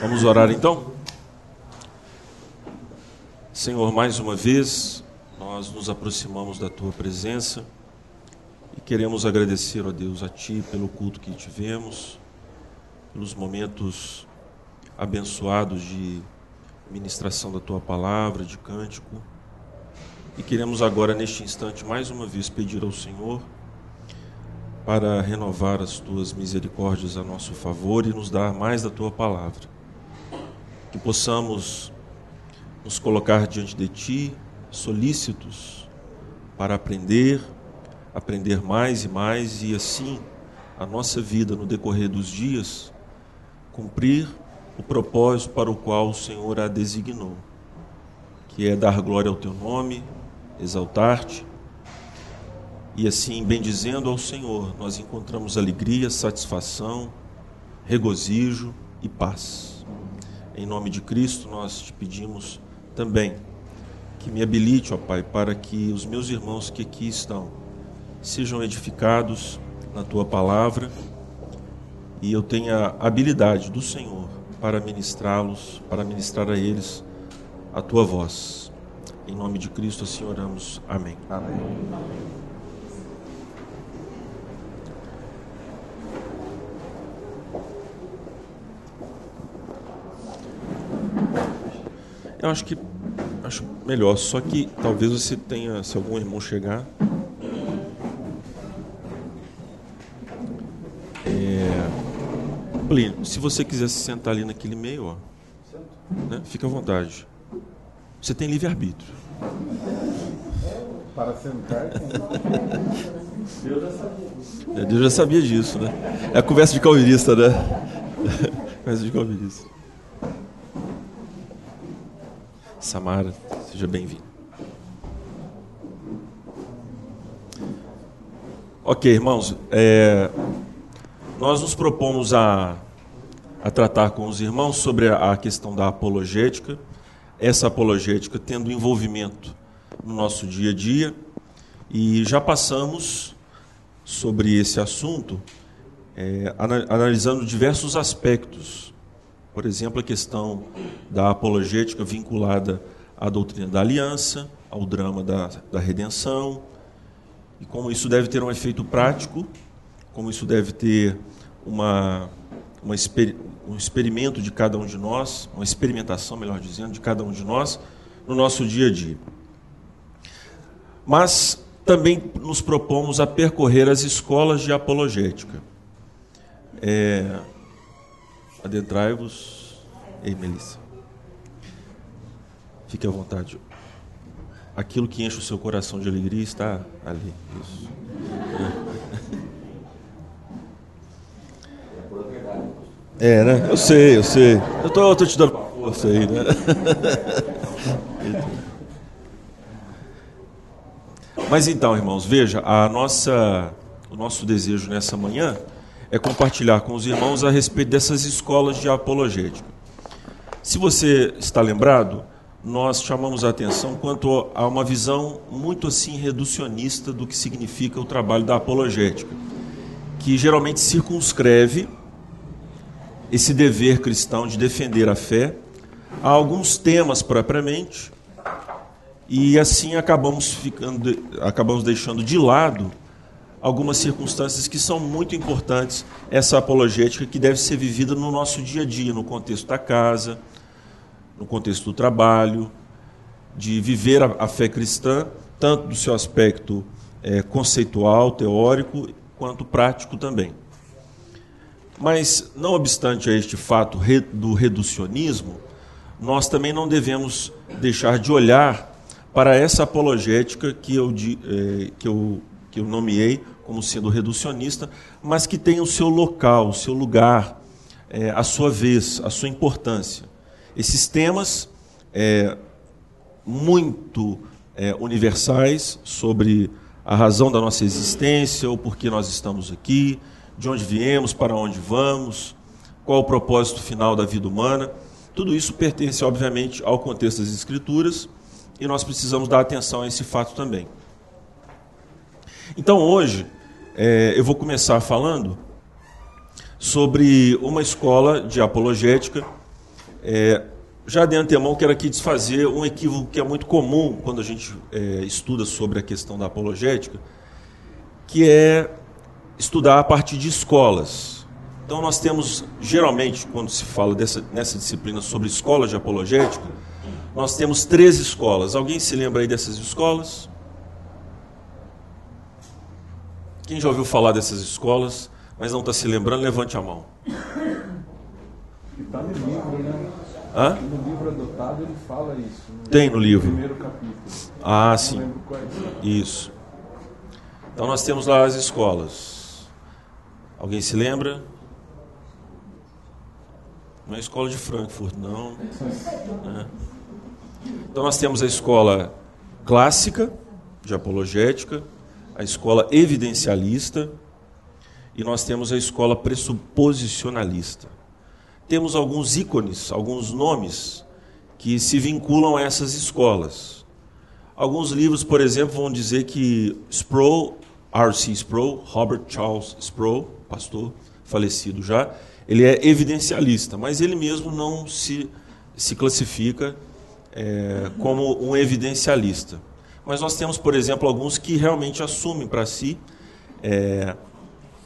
Vamos orar então? Senhor, mais uma vez, nós nos aproximamos da tua presença e queremos agradecer, ó Deus, a ti pelo culto que tivemos, pelos momentos abençoados de ministração da tua palavra, de cântico. E queremos agora, neste instante, mais uma vez pedir ao Senhor para renovar as tuas misericórdias a nosso favor e nos dar mais da tua palavra. Que possamos nos colocar diante de ti, solícitos para aprender, aprender mais e mais e assim a nossa vida no decorrer dos dias cumprir o propósito para o qual o Senhor a designou, que é dar glória ao teu nome, exaltar-te. E assim, bendizendo ao Senhor, nós encontramos alegria, satisfação, regozijo e paz. Em nome de Cristo, nós te pedimos também que me habilite, ó Pai, para que os meus irmãos que aqui estão sejam edificados na tua palavra e eu tenha habilidade do Senhor para ministrá-los, para ministrar a eles a tua voz. Em nome de Cristo assim oramos. Amém. Amém. Eu acho que acho melhor, só que talvez você tenha, se algum irmão chegar, Plínio, se você quiser se sentar ali naquele meio, ó, né, fica à vontade. Você tem livre-arbítrio. Para sentar. Deus já sabia disso. É, Deus já sabia disso, né? É a conversa de calvinista, né? conversa de calvinista. Samara, seja bem-vindo. Ok, irmãos, é, nós nos propomos a, a tratar com os irmãos sobre a, a questão da apologética, essa apologética tendo envolvimento no nosso dia a dia, e já passamos sobre esse assunto, é, analisando diversos aspectos. Por exemplo, a questão da apologética vinculada à doutrina da aliança, ao drama da, da redenção, e como isso deve ter um efeito prático como isso deve ter uma, uma um experimento de cada um de nós, uma experimentação, melhor dizendo, de cada um de nós no nosso dia a dia. Mas também nos propomos a percorrer as escolas de apologética. É, Adentrai-vos. Ei, Melissa. Fique à vontade. Aquilo que enche o seu coração de alegria está ali. Isso. É. Né? Eu sei, eu sei. Eu tô, eu tô te dando força aí, né? Mas então, irmãos, veja, a nossa, o nosso desejo nessa manhã é compartilhar com os irmãos a respeito dessas escolas de apologética. Se você está lembrado, nós chamamos a atenção quanto a uma visão muito assim reducionista do que significa o trabalho da apologética, que geralmente circunscreve esse dever cristão de defender a fé a alguns temas propriamente e assim acabamos ficando acabamos deixando de lado algumas circunstâncias que são muito importantes essa apologética que deve ser vivida no nosso dia a dia no contexto da casa no contexto do trabalho de viver a, fé cristã tanto do seu aspecto é, conceitual teórico quanto prático também. Mas, não obstante a este fato do reducionismo, nós também não devemos deixar de olhar para essa apologética que eu, eh, que eu, que eu nomeei como sendo reducionista, mas que tem o seu local, o seu lugar, é, a sua vez, a sua importância. Esses temas é, muito é, universais sobre a razão da nossa existência, o porquê nós estamos aqui, de onde viemos, para onde vamos, qual o propósito final da vida humana. Tudo isso pertence, obviamente, ao contexto das Escrituras e nós precisamos dar atenção a esse fato também. Então, hoje, é, eu vou começar falando sobre uma escola de apologética É, já de antemão, quero aqui desfazer um equívoco que é muito comum quando a gente é, estuda sobre a questão da apologética, que é estudar a partir de escolas. Então, nós temos, geralmente, quando se fala dessa, nessa disciplina sobre escolas de apologética, nós temos três escolas. Alguém se lembra aí dessas escolas? Quem já ouviu falar dessas escolas, mas não está se lembrando, levante a mão. Está no livro, né? Hã? No livro adotado ele fala isso. No Tem no livro. primeiro capítulo. Ah, Não sim. quais. Isso. Então nós temos lá as escolas. Alguém se lembra? Não é a escola de Frankfurt, não. É. Então nós temos a escola clássica, de apologética, a escola evidencialista e nós temos a escola pressuposicionalista. Temos alguns ícones, alguns nomes que se vinculam a essas escolas. Alguns livros, por exemplo, vão dizer que Sproul, R.C. Sproul, Robert Charles Sproul, pastor falecido já, ele é evidencialista, mas ele mesmo não se, se classifica é, como um evidencialista. Mas nós temos, por exemplo, alguns que realmente assumem para si é,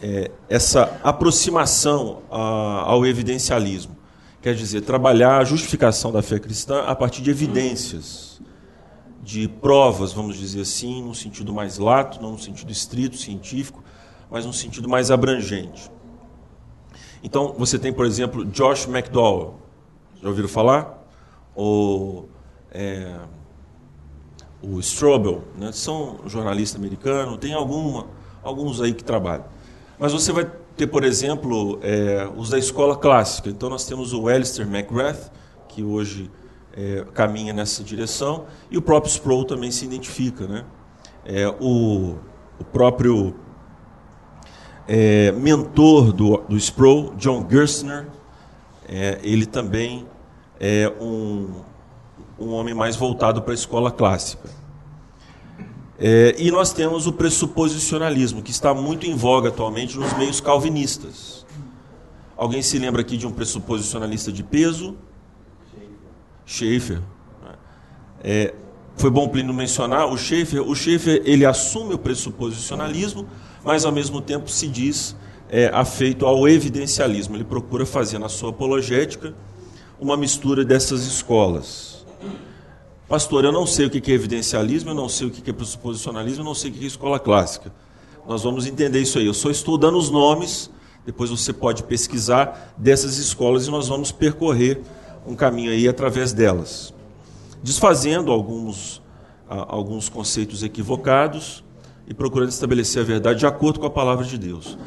é, essa aproximação a, ao evidencialismo. Quer dizer, trabalhar a justificação da fé cristã a partir de evidências, de provas, vamos dizer assim, num sentido mais lato, não no sentido estrito, científico, mas num sentido mais abrangente. Então, você tem, por exemplo, Josh McDowell. Já ouviram falar? Ou é, o Strobel, né? são jornalista americano, tem alguma, alguns aí que trabalham. Mas você vai ter, por exemplo, é, os da escola clássica. Então nós temos o Alistair McGrath, que hoje é, caminha nessa direção, e o próprio Sproul também se identifica. Né? É, o, o próprio é, mentor do, do Sproul, John Gerstner, é, ele também é um, um homem mais voltado para a escola clássica. É, e nós temos o pressuposicionalismo, que está muito em voga atualmente nos meios calvinistas. Alguém se lembra aqui de um pressuposicionalista de peso? Schaefer. É, foi bom Plínio mencionar o Schaefer. O Schaefer ele assume o pressuposicionalismo, mas ao mesmo tempo se diz é, afeito ao evidencialismo. Ele procura fazer na sua apologética uma mistura dessas escolas. Pastor, eu não sei o que é evidencialismo, eu não sei o que é pressuposicionalismo, eu não sei o que é escola clássica. Nós vamos entender isso aí. Eu só estou dando os nomes, depois você pode pesquisar dessas escolas e nós vamos percorrer um caminho aí através delas. Desfazendo alguns, alguns conceitos equivocados e procurando estabelecer a verdade de acordo com a palavra de Deus.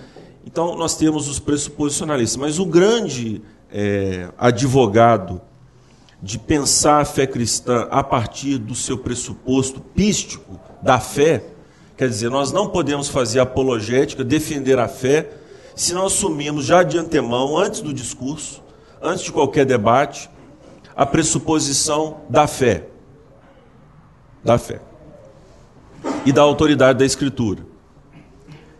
Então, nós temos os pressuposicionalistas, mas o grande é, advogado de pensar a fé cristã a partir do seu pressuposto pístico da fé, quer dizer, nós não podemos fazer apologética, defender a fé, se não assumirmos já de antemão, antes do discurso, antes de qualquer debate, a pressuposição da fé. Da fé. E da autoridade da Escritura.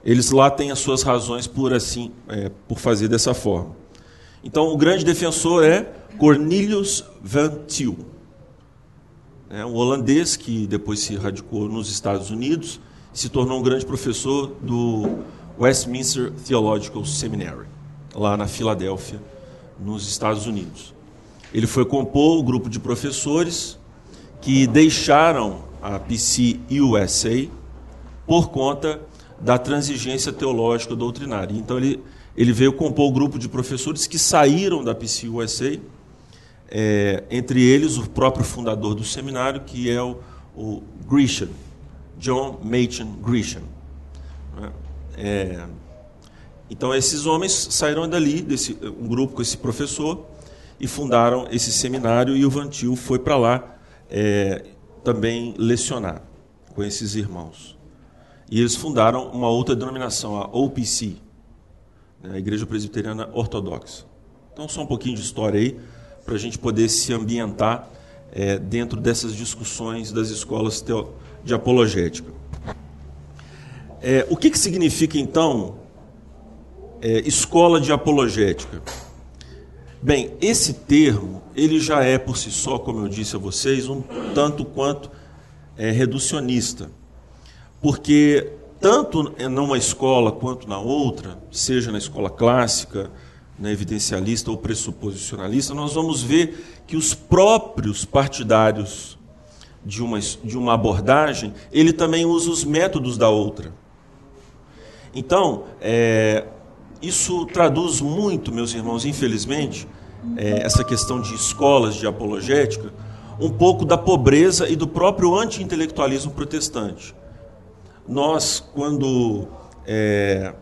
Eles lá têm as suas razões por assim, é, por fazer dessa forma. Então, o grande defensor é Cornelius van Til, é um holandês que depois se radicou nos Estados Unidos, se tornou um grande professor do Westminster Theological Seminary, lá na Filadélfia, nos Estados Unidos. Ele foi compor o grupo de professores que deixaram a PC USA por conta da transigência teológica doutrinária. Então ele, ele veio compor o grupo de professores que saíram da PC USA é, entre eles o próprio fundador do seminário, que é o, o Grisham, John Machen Grisham. É, então esses homens saíram dali, desse, um grupo com esse professor, e fundaram esse seminário, e o Vantil foi para lá é, também lecionar com esses irmãos. E eles fundaram uma outra denominação, a OPC, né, a Igreja Presbiteriana Ortodoxa. Então, só um pouquinho de história aí, para a gente poder se ambientar é, dentro dessas discussões das escolas de apologética. É, o que, que significa, então, é, escola de apologética? Bem, esse termo, ele já é por si só, como eu disse a vocês, um tanto quanto é, reducionista. Porque tanto numa escola quanto na outra, seja na escola clássica, na evidencialista ou pressuposicionalista, nós vamos ver que os próprios partidários de uma, de uma abordagem, ele também usa os métodos da outra. Então, é, isso traduz muito, meus irmãos, infelizmente, é, essa questão de escolas de apologética, um pouco da pobreza e do próprio anti-intelectualismo protestante. Nós, quando é,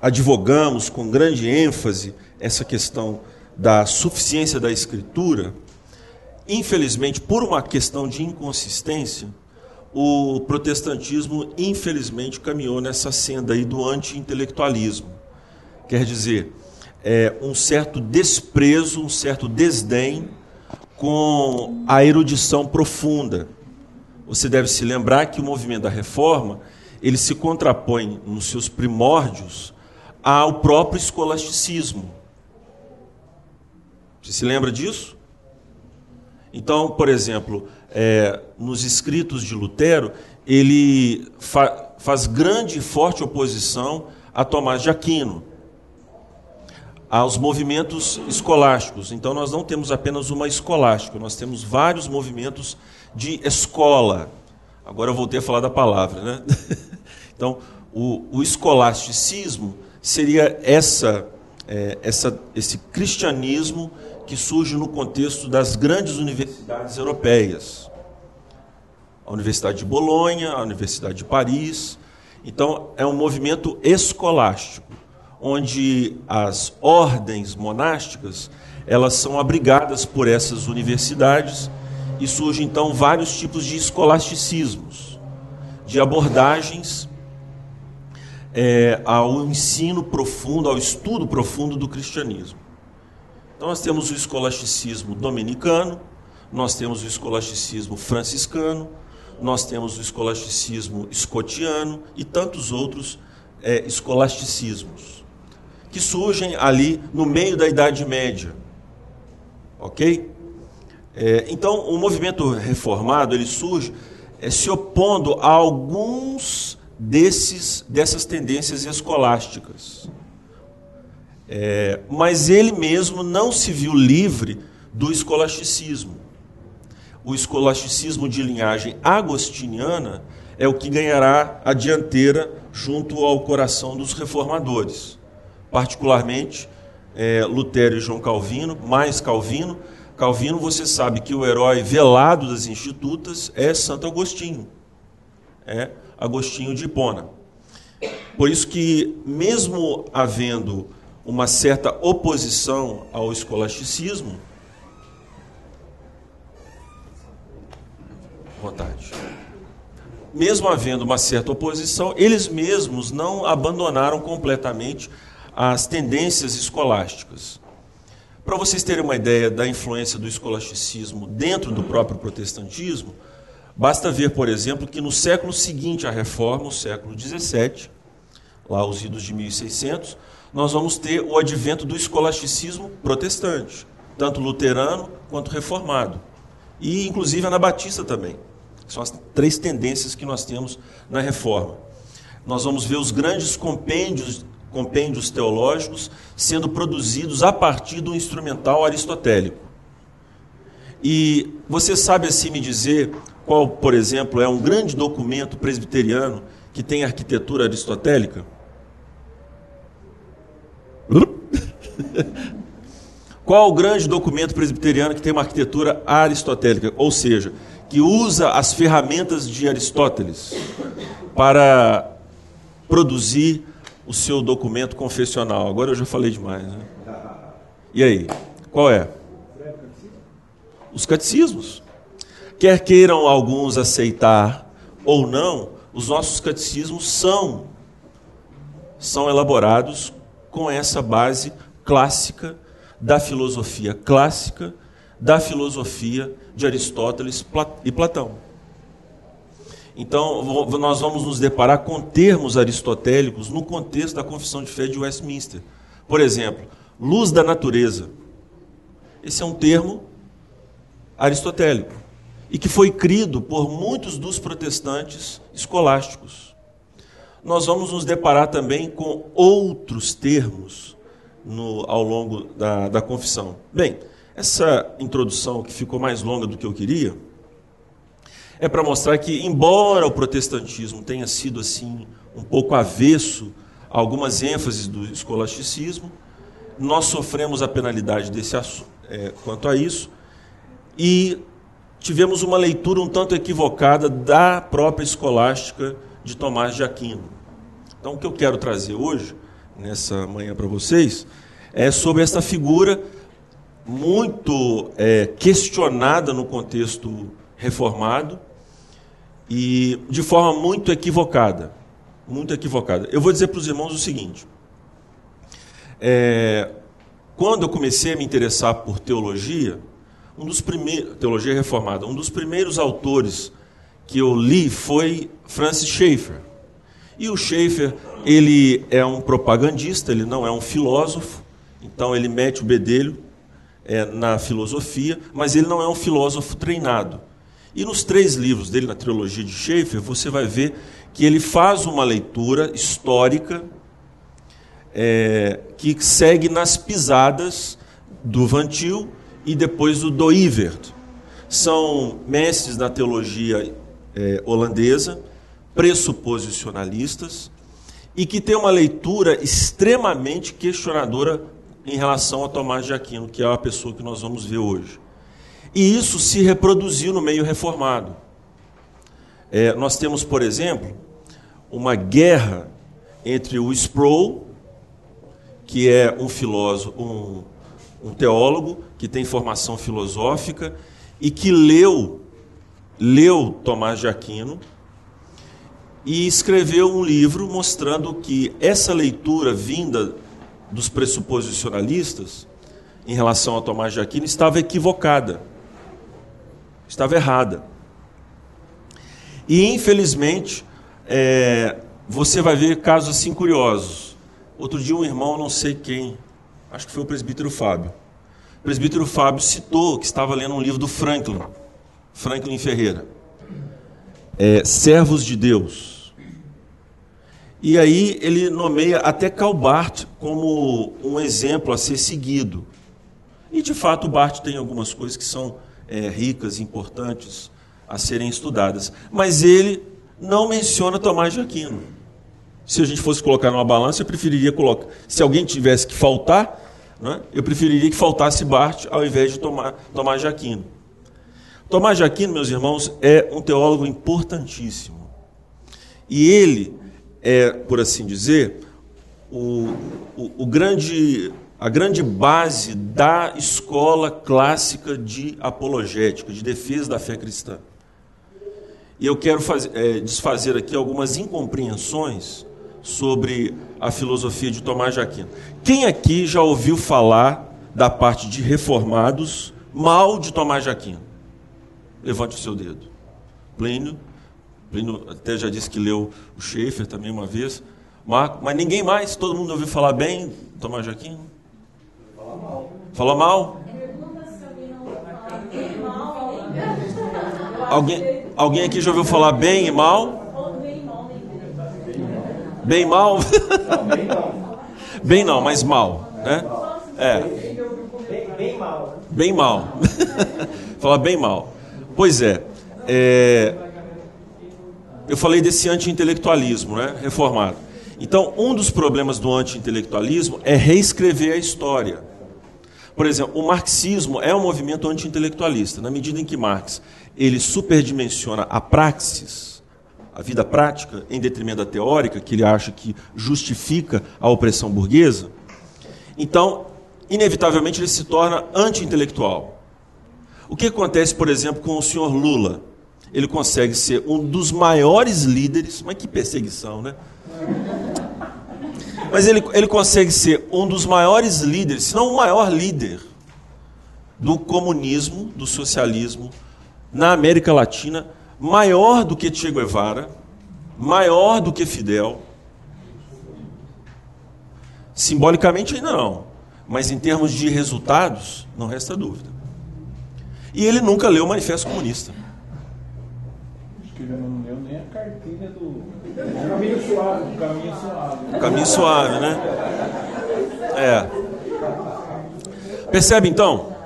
advogamos com grande ênfase essa questão da suficiência da escritura, infelizmente, por uma questão de inconsistência, o protestantismo, infelizmente, caminhou nessa senda aí do anti-intelectualismo. Quer dizer, é, um certo desprezo, um certo desdém com a erudição profunda. Você deve se lembrar que o movimento da reforma ele se contrapõe nos seus primórdios ao próprio escolasticismo. Você se lembra disso? Então, por exemplo, é, nos escritos de Lutero, ele fa faz grande e forte oposição a Tomás de Aquino, aos movimentos escolásticos. Então, nós não temos apenas uma escolástica, nós temos vários movimentos de escola. Agora eu voltei a falar da palavra, né? então, o, o escolasticismo seria essa, é, essa, esse cristianismo que surge no contexto das grandes universidades europeias. A Universidade de Bolonha, a Universidade de Paris. Então, é um movimento escolástico, onde as ordens monásticas elas são abrigadas por essas universidades e surgem então vários tipos de escolasticismos, de abordagens é, ao ensino profundo, ao estudo profundo do cristianismo. Então nós temos o escolasticismo dominicano, nós temos o escolasticismo franciscano, nós temos o escolasticismo escotiano e tantos outros é, escolasticismos que surgem ali no meio da Idade Média, ok? É, então o movimento reformado ele surge é, se opondo a alguns desses, dessas tendências escolásticas. É, mas ele mesmo não se viu livre do escolasticismo. O escolasticismo de linhagem agostiniana é o que ganhará a dianteira junto ao coração dos reformadores, particularmente é, Lutero e João Calvino, mais Calvino. Calvino, você sabe que o herói velado das institutas é Santo Agostinho. É, Agostinho de Hipona. Por isso que, mesmo havendo uma certa oposição ao escolasticismo, vontade. Mesmo havendo uma certa oposição, eles mesmos não abandonaram completamente as tendências escolásticas. Para vocês terem uma ideia da influência do escolasticismo dentro do próprio protestantismo, Basta ver, por exemplo, que no século seguinte à reforma, o século XVII, lá os idos de 1600, nós vamos ter o advento do escolasticismo protestante, tanto luterano quanto reformado. E, inclusive, anabatista também. São as três tendências que nós temos na reforma. Nós vamos ver os grandes compêndios, compêndios teológicos sendo produzidos a partir do instrumental aristotélico. E você sabe assim me dizer qual, por exemplo, é um grande documento presbiteriano que tem arquitetura aristotélica? Qual o grande documento presbiteriano que tem uma arquitetura aristotélica? Ou seja, que usa as ferramentas de Aristóteles para produzir o seu documento confessional. Agora eu já falei demais, né? E aí, qual é? Os catecismos. Quer queiram alguns aceitar ou não, os nossos catecismos são são elaborados com essa base clássica da filosofia clássica, da filosofia de Aristóteles e Platão. Então, nós vamos nos deparar com termos aristotélicos no contexto da Confissão de Fé de Westminster. Por exemplo, luz da natureza. Esse é um termo aristotélico e que foi crido por muitos dos protestantes escolásticos. Nós vamos nos deparar também com outros termos no, ao longo da, da confissão. Bem, essa introdução que ficou mais longa do que eu queria é para mostrar que, embora o protestantismo tenha sido assim um pouco avesso a algumas ênfases do escolasticismo, nós sofremos a penalidade desse é, quanto a isso e tivemos uma leitura um tanto equivocada da própria escolástica de Tomás de Aquino. Então, o que eu quero trazer hoje, nessa manhã para vocês, é sobre essa figura muito é, questionada no contexto reformado e de forma muito equivocada. Muito equivocada. Eu vou dizer para os irmãos o seguinte: é, quando eu comecei a me interessar por teologia, um dos primeiros, teologia reformada, um dos primeiros autores que eu li foi Francis Schaeffer. E o Schaeffer, ele é um propagandista, ele não é um filósofo, então ele mete o bedelho é, na filosofia, mas ele não é um filósofo treinado. E nos três livros dele, na trilogia de Schaeffer, você vai ver que ele faz uma leitura histórica é, que segue nas pisadas do Vantil e depois o Doivert. São mestres na teologia é, holandesa, pressuposicionalistas, e que tem uma leitura extremamente questionadora em relação a Tomás de Aquino, que é a pessoa que nós vamos ver hoje. E isso se reproduziu no meio reformado. É, nós temos, por exemplo, uma guerra entre o Sproul, que é um filósofo, um, um teólogo que tem formação filosófica e que leu leu Tomás de Aquino e escreveu um livro mostrando que essa leitura vinda dos pressuposicionalistas em relação a Tomás de Aquino estava equivocada, estava errada. E infelizmente é, você vai ver casos assim curiosos. Outro dia um irmão, não sei quem, acho que foi o presbítero Fábio. O presbítero Fábio citou que estava lendo um livro do Franklin, Franklin Ferreira. É, Servos de Deus. E aí ele nomeia até Calbart como um exemplo a ser seguido. E de fato o Bart tem algumas coisas que são é, ricas, importantes a serem estudadas. Mas ele não menciona Tomás de Aquino. Se a gente fosse colocar numa balança, eu preferiria colocar. Se alguém tivesse que faltar, né, eu preferiria que faltasse Bart ao invés de tomar, Tomás de Aquino. Tomás de Aquino, meus irmãos, é um teólogo importantíssimo. E ele é, por assim dizer, o, o, o grande, a grande base da escola clássica de apologética, de defesa da fé cristã. E eu quero é, desfazer aqui algumas incompreensões sobre a filosofia de Tomás de Aquino. Quem aqui já ouviu falar da parte de reformados mal de Tomás de Aquino? Levante o seu dedo. Plínio, Plínio até já disse que leu o Schaefer também uma vez. Marco, mas ninguém mais, todo mundo ouviu falar bem Tomás de Aquino? Fala mal. Fala mal? Alguém, alguém aqui já ouviu falar bem e mal? Bem mal? bem não, mas mal, né? É. Bem mal. Bem mal. Falar bem mal. Pois é, é. Eu falei desse anti-intelectualismo, né? Reformado. Então, um dos problemas do anti-intelectualismo é reescrever a história. Por exemplo, o marxismo é um movimento anti-intelectualista, na medida em que Marx ele superdimensiona a praxis, a vida prática, em detrimento da teórica, que ele acha que justifica a opressão burguesa. Então, inevitavelmente, ele se torna anti-intelectual. O que acontece, por exemplo, com o senhor Lula? Ele consegue ser um dos maiores líderes, mas que perseguição, né? Mas ele, ele consegue ser um dos maiores líderes, se não o maior líder do comunismo, do socialismo na América Latina, maior do que Che Guevara, maior do que Fidel. Simbolicamente ainda não, Mas em termos de resultados, não resta dúvida. E ele nunca leu o Manifesto Comunista. Acho que ele não leu nem a cartilha do caminho suave. Caminho suave. Caminho suave, né? É. Percebe então?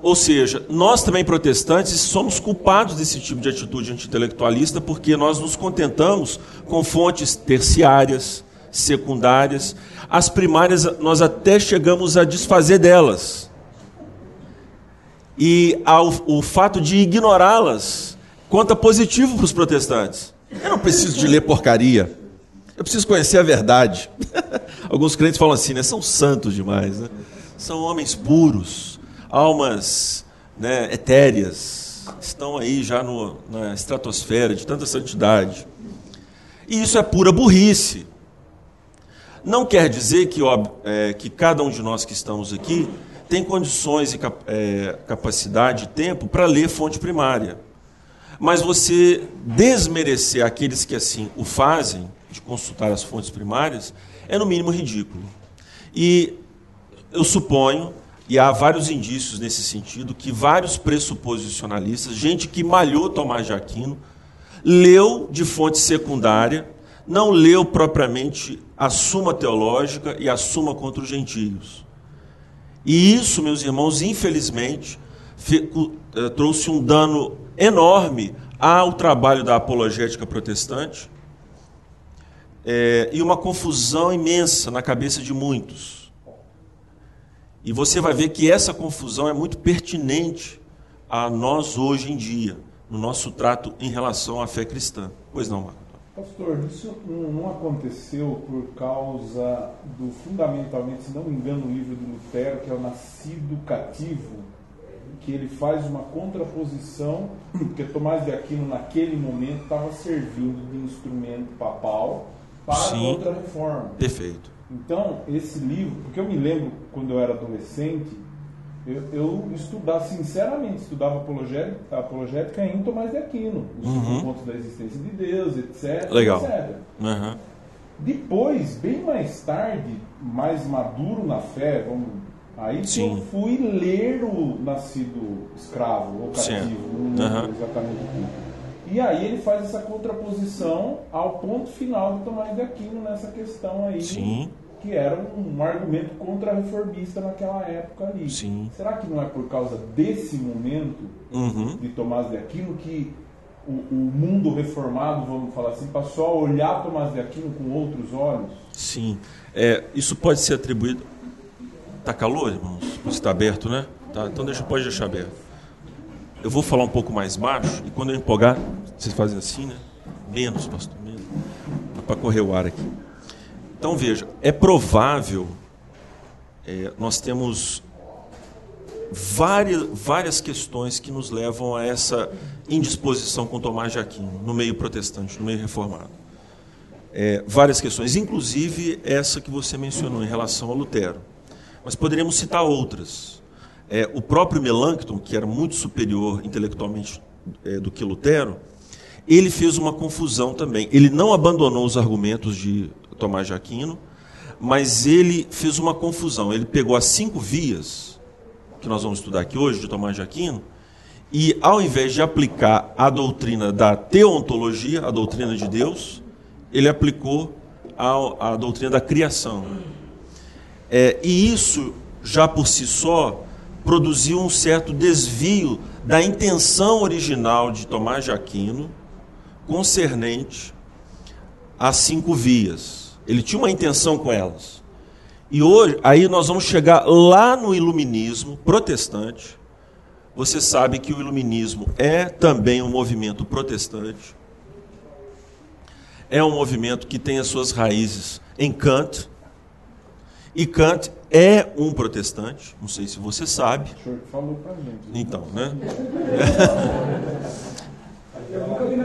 Ou seja, nós também protestantes somos culpados desse tipo de atitude anti-intelectualista porque nós nos contentamos com fontes terciárias, secundárias. As primárias nós até chegamos a desfazer delas. E ao, o fato de ignorá-las conta positivo para os protestantes. Eu não preciso de ler porcaria. Eu preciso conhecer a verdade. Alguns crentes falam assim, né? São santos demais, né? São homens puros, almas né, etéreas, estão aí já no, na estratosfera de tanta santidade. E isso é pura burrice. Não quer dizer que, é, que cada um de nós que estamos aqui tem condições e é, capacidade e tempo para ler fonte primária. Mas você desmerecer aqueles que assim o fazem, de consultar as fontes primárias, é no mínimo ridículo. E eu suponho, e há vários indícios nesse sentido, que vários pressuposicionalistas, gente que malhou Tomás de Aquino, leu de fonte secundária, não leu propriamente a Suma Teológica e a Suma contra os Gentios. E isso, meus irmãos, infelizmente, eh, trouxe um dano enorme ao trabalho da apologética protestante é, e uma confusão imensa na cabeça de muitos. E você vai ver que essa confusão é muito pertinente a nós hoje em dia, no nosso trato em relação à fé cristã. Pois não, Marco? Pastor, isso não aconteceu por causa do, fundamentalmente, se não me engano, o livro do Lutero, que é o Nascido Cativo, que ele faz uma contraposição, porque Tomás de Aquino, naquele momento, estava servindo de instrumento papal para Sim, outra reforma. Perfeito. Então, esse livro, porque eu me lembro quando eu era adolescente, eu, eu estudava, sinceramente, estudava apologética, apologética em Tomás de Aquino, os uhum. pontos da existência de Deus, etc. Legal. Etc. Uhum. Depois, bem mais tarde, mais maduro na fé, vamos, aí Sim. eu fui ler o Nascido Escravo, ou Cativo, não lembro uhum. exatamente o que. E aí ele faz essa contraposição ao ponto final de Tomás de Aquino nessa questão aí, Sim. que era um, argumento contra-reformista naquela época ali. Sim. Será que não é por causa desse momento uhum. de Tomás de Aquino que o, o, mundo reformado, vamos falar assim, passou a olhar Tomás de Aquino com outros olhos? Sim. É, isso pode ser atribuído. Está calor, irmãos? Está aberto, né? Tá, então deixa, pode deixar aberto. Eu vou falar um pouco mais baixo e quando eu empolgar, vocês fazem assim, né? Menos, pastor, menos. Para correr o ar aqui. Então veja, é provável, é, nós temos várias, várias questões que nos levam a essa indisposição com Tomás de Aquino, no meio protestante, no meio reformado. É, várias questões, inclusive essa que você mencionou em relação a Lutero. Mas poderíamos citar outras. É, o próprio Melancton, que era muito superior intelectualmente é, do que Lutero, ele fez uma confusão também. Ele não abandonou os argumentos de Tomás de Aquino, mas ele fez uma confusão. Ele pegou as cinco vias, que nós vamos estudar aqui hoje, de Tomás de Aquino, e ao invés de aplicar a doutrina da teontologia, a doutrina de Deus, ele aplicou a, a doutrina da criação. É, e isso, já por si só, produziu um certo desvio da intenção original de Tomás de Aquino concernente às cinco vias. Ele tinha uma intenção com elas. E hoje, aí nós vamos chegar lá no iluminismo protestante. Você sabe que o iluminismo é também um movimento protestante. É um movimento que tem as suas raízes em Kant. E Kant é um protestante, não sei se você sabe. O senhor falou pra gente. Então, né?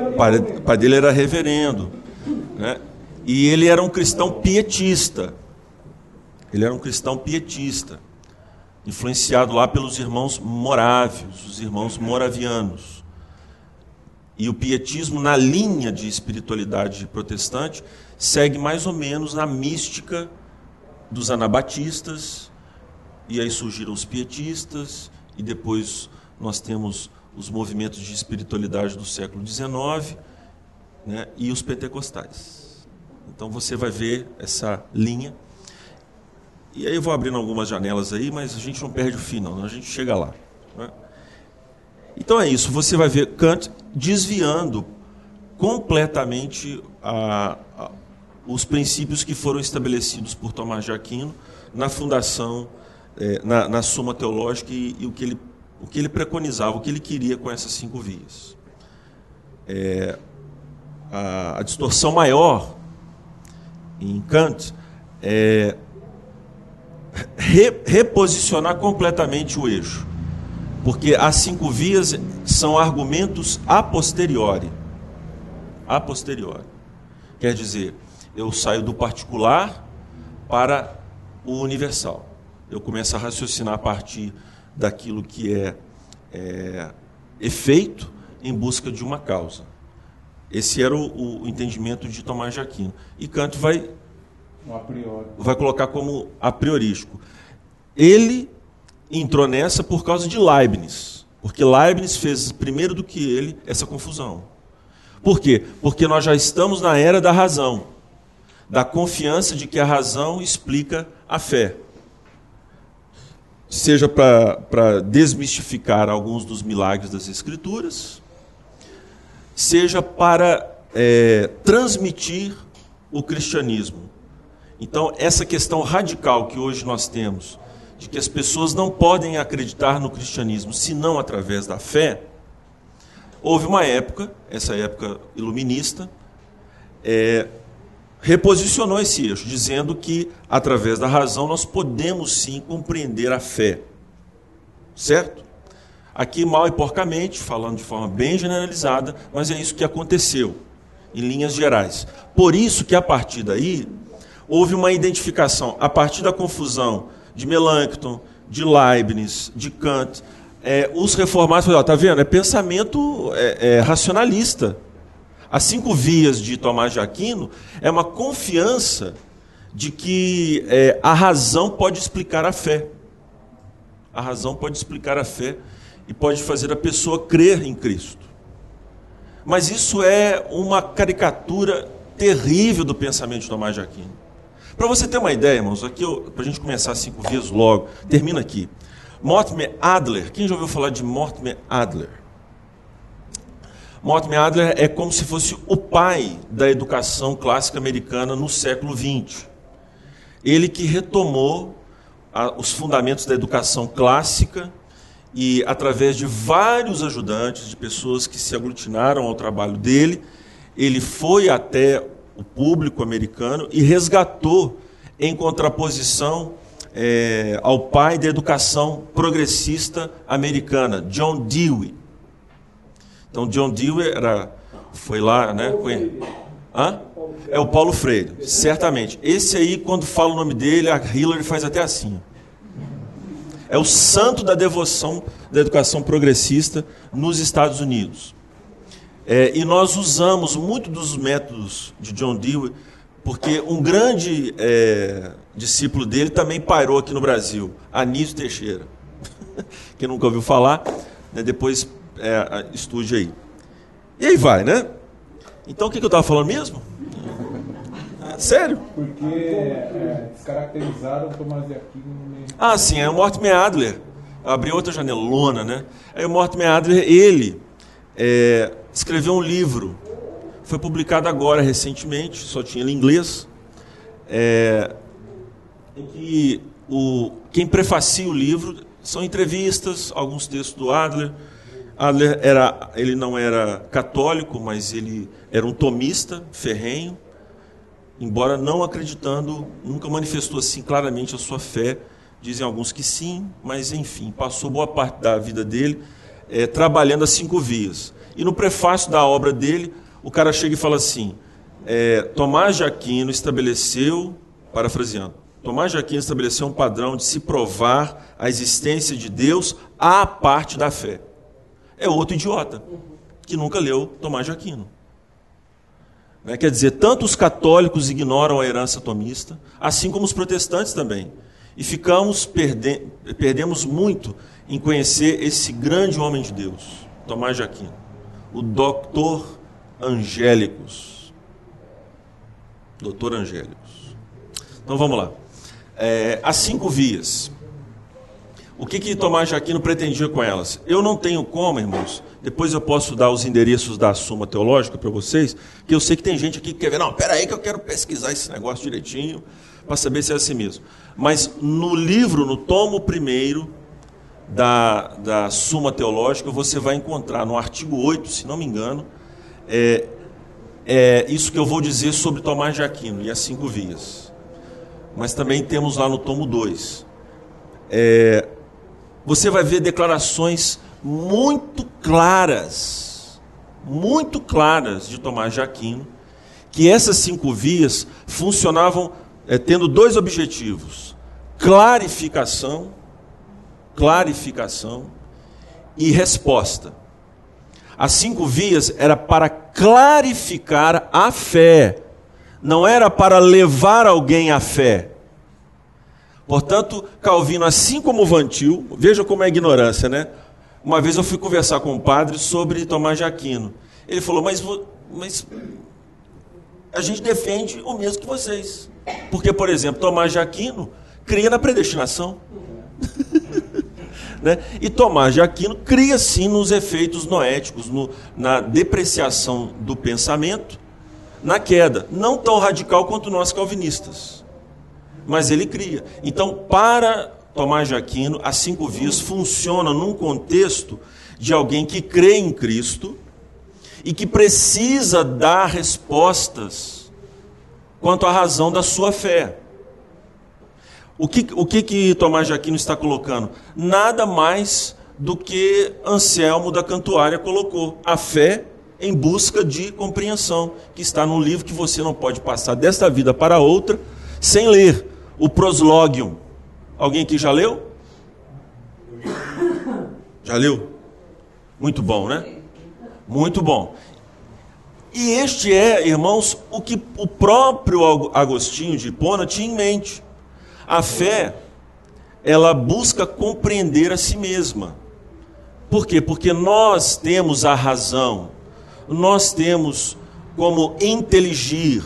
o pai, dele era reverendo, né? E ele era um cristão pietista. Ele era um cristão pietista, influenciado lá pelos irmãos morávios, os irmãos moravianos. E o pietismo, na linha de espiritualidade protestante, segue mais ou menos na mística dos anabatistas e aí surgiram os pietistas, e depois nós temos os movimentos de espiritualidade do século XIX né, e os pentecostais. Então você vai ver essa linha. E aí eu vou abrindo algumas janelas aí, mas a gente não perde o fim, não, a gente chega lá. Né? Então é isso, você vai ver Kant desviando completamente a, a, os princípios que foram estabelecidos por Tomás de Aquino na fundação, é, na, na Suma Teológica e, e, o, que ele, o que ele preconizava, o que ele queria com essas cinco vias. É, a, a distorção maior em Kant é re, reposicionar completamente o eixo. Porque as cinco vias são argumentos a posteriori. A posteriori. Quer dizer, eu saio do particular para o universal. Eu começo a raciocinar a partir daquilo que é, é efeito em busca de uma causa. Esse era o, o entendimento de Tomás de Aquino. E Kant vai, vai colocar como a priorístico. Ele entrou nessa por causa de Leibniz. Porque Leibniz fez, primeiro do que ele, essa confusão. Por quê? Porque nós já estamos na era da razão, da confiança de que a razão explica a fé. Seja para desmistificar alguns dos milagres das Escrituras, seja para é, transmitir o cristianismo. Então, essa questão radical que hoje nós temos, de que as pessoas não podem acreditar no cristianismo senão através da fé, houve uma época, essa época iluminista, é, reposicionou esse eixo, dizendo que através da razão nós podemos sim compreender a fé. Certo? Aqui, mal e porcamente, falando de forma bem generalizada, mas é isso que aconteceu, em linhas gerais. Por isso que, a partir daí, houve uma identificação, a partir da confusão de Melanchthon, de Leibniz, de Kant, é, os reformados está vendo, é pensamento é, é, racionalista. As cinco vias de Tomás de Aquino é uma confiança de que é, a razão pode explicar a fé. A razão pode explicar a fé e pode fazer a pessoa crer em Cristo. Mas isso é uma caricatura terrível do pensamento de Tomás de Aquino. Para você ter uma ideia, irmãos, aqui para a gente começar cinco vezes logo, termina aqui. Mortimer Adler, quem já ouviu falar de Mortimer Adler? Mortimer Adler é como se fosse o pai da educação clássica americana no século XX. Ele que retomou a, os fundamentos da educação clássica e através de vários ajudantes, de pessoas que se aglutinaram ao trabalho dele, ele foi até o público americano e resgatou, em contraposição é, ao pai da educação progressista americana, John Dewey. Então, John Dewey era, foi lá, né? Foi, hã? É o Paulo Freire, certamente. Esse aí, quando fala o nome dele, a Hillary faz até assim. É o santo da devoção da educação progressista nos Estados Unidos. É, e nós usamos muito dos métodos de John Dewey, porque um grande é, discípulo dele também pairou aqui no Brasil, Anísio Teixeira. Quem nunca ouviu falar, né, depois é, estude aí. E aí vai, né? Então o que, que eu estava falando mesmo? Sério? Porque é, descaracterizaram Tomás de Aquino. Ah, sim, é o Mortimer Adler. Abriu outra janelona, né? Aí o Mortimer Adler, ele é, escreveu um livro. Foi publicado agora, recentemente, só tinha ele em inglês. É, em que o, quem prefacia o livro são entrevistas, alguns textos do Adler. Adler era, ele não era católico, mas ele era um tomista ferrenho embora não acreditando, nunca manifestou assim claramente a sua fé. Dizem alguns que sim, mas enfim, passou boa parte da vida dele é, trabalhando as cinco vias. E no prefácio da obra dele, o cara chega e fala assim: é, Tomás de Aquino estabeleceu, parafraseando, Tomás de Aquino estabeleceu um padrão de se provar a existência de Deus à parte da fé. É outro idiota que nunca leu Tomás de Aquino. Né? Quer dizer, tanto os católicos ignoram a herança tomista, assim como os protestantes também. E ficamos perde perdemos muito em conhecer esse grande homem de Deus, Tomás de Aquino, o doutor Angélicos. Doutor Angélicos. Então vamos lá. É, as cinco vias. O que, que Tomás de Aquino pretendia com elas? Eu não tenho como, irmãos. Depois eu posso dar os endereços da Suma Teológica para vocês, que eu sei que tem gente aqui que quer ver. Não, espera aí que eu quero pesquisar esse negócio direitinho para saber se é assim mesmo. Mas no livro, no tomo primeiro da, da Suma Teológica, você vai encontrar no artigo 8, se não me engano, é, é isso que eu vou dizer sobre Tomás de Aquino e as cinco vias. Mas também temos lá no tomo 2. É, você vai ver declarações muito claras, muito claras de Tomás de Aquino, que essas cinco vias funcionavam é, tendo dois objetivos: clarificação, clarificação e resposta. As cinco vias era para clarificar a fé, não era para levar alguém à fé. Portanto, Calvino, assim como Vantil, veja como é a ignorância, né? Uma vez eu fui conversar com um padre sobre Tomás de Aquino. Ele falou, mas, mas a gente defende o mesmo que vocês. Porque, por exemplo, Tomás de Aquino cria na predestinação. né? E Tomás de Aquino cria sim nos efeitos noéticos, no, na depreciação do pensamento, na queda. Não tão radical quanto nós calvinistas mas ele cria. Então, para Tomás de Aquino, as cinco vias funcionam num contexto de alguém que crê em Cristo e que precisa dar respostas quanto à razão da sua fé. O que, o que, que Tomás de Aquino está colocando? Nada mais do que Anselmo da Cantuária colocou: a fé em busca de compreensão, que está num livro que você não pode passar desta vida para outra sem ler o Proslogium. Alguém aqui já leu? Já leu? Muito bom, né? Muito bom. E este é, irmãos, o que o próprio Agostinho de Hipona tinha em mente. A fé, ela busca compreender a si mesma. Por quê? Porque nós temos a razão, nós temos como inteligir,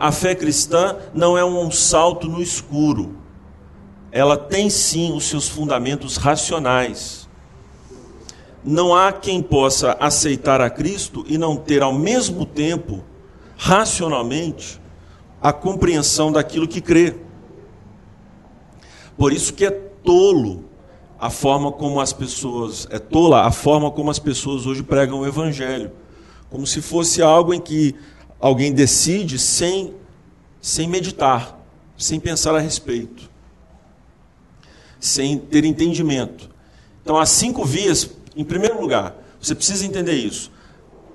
a fé cristã não é um salto no escuro. Ela tem sim os seus fundamentos racionais. Não há quem possa aceitar a Cristo e não ter ao mesmo tempo, racionalmente, a compreensão daquilo que crê. Por isso que é tolo a forma como as pessoas, é tola a forma como as pessoas hoje pregam o evangelho, como se fosse algo em que alguém decide sem, sem meditar, sem pensar a respeito, sem ter entendimento. Então, as cinco vias, em primeiro lugar, você precisa entender isso.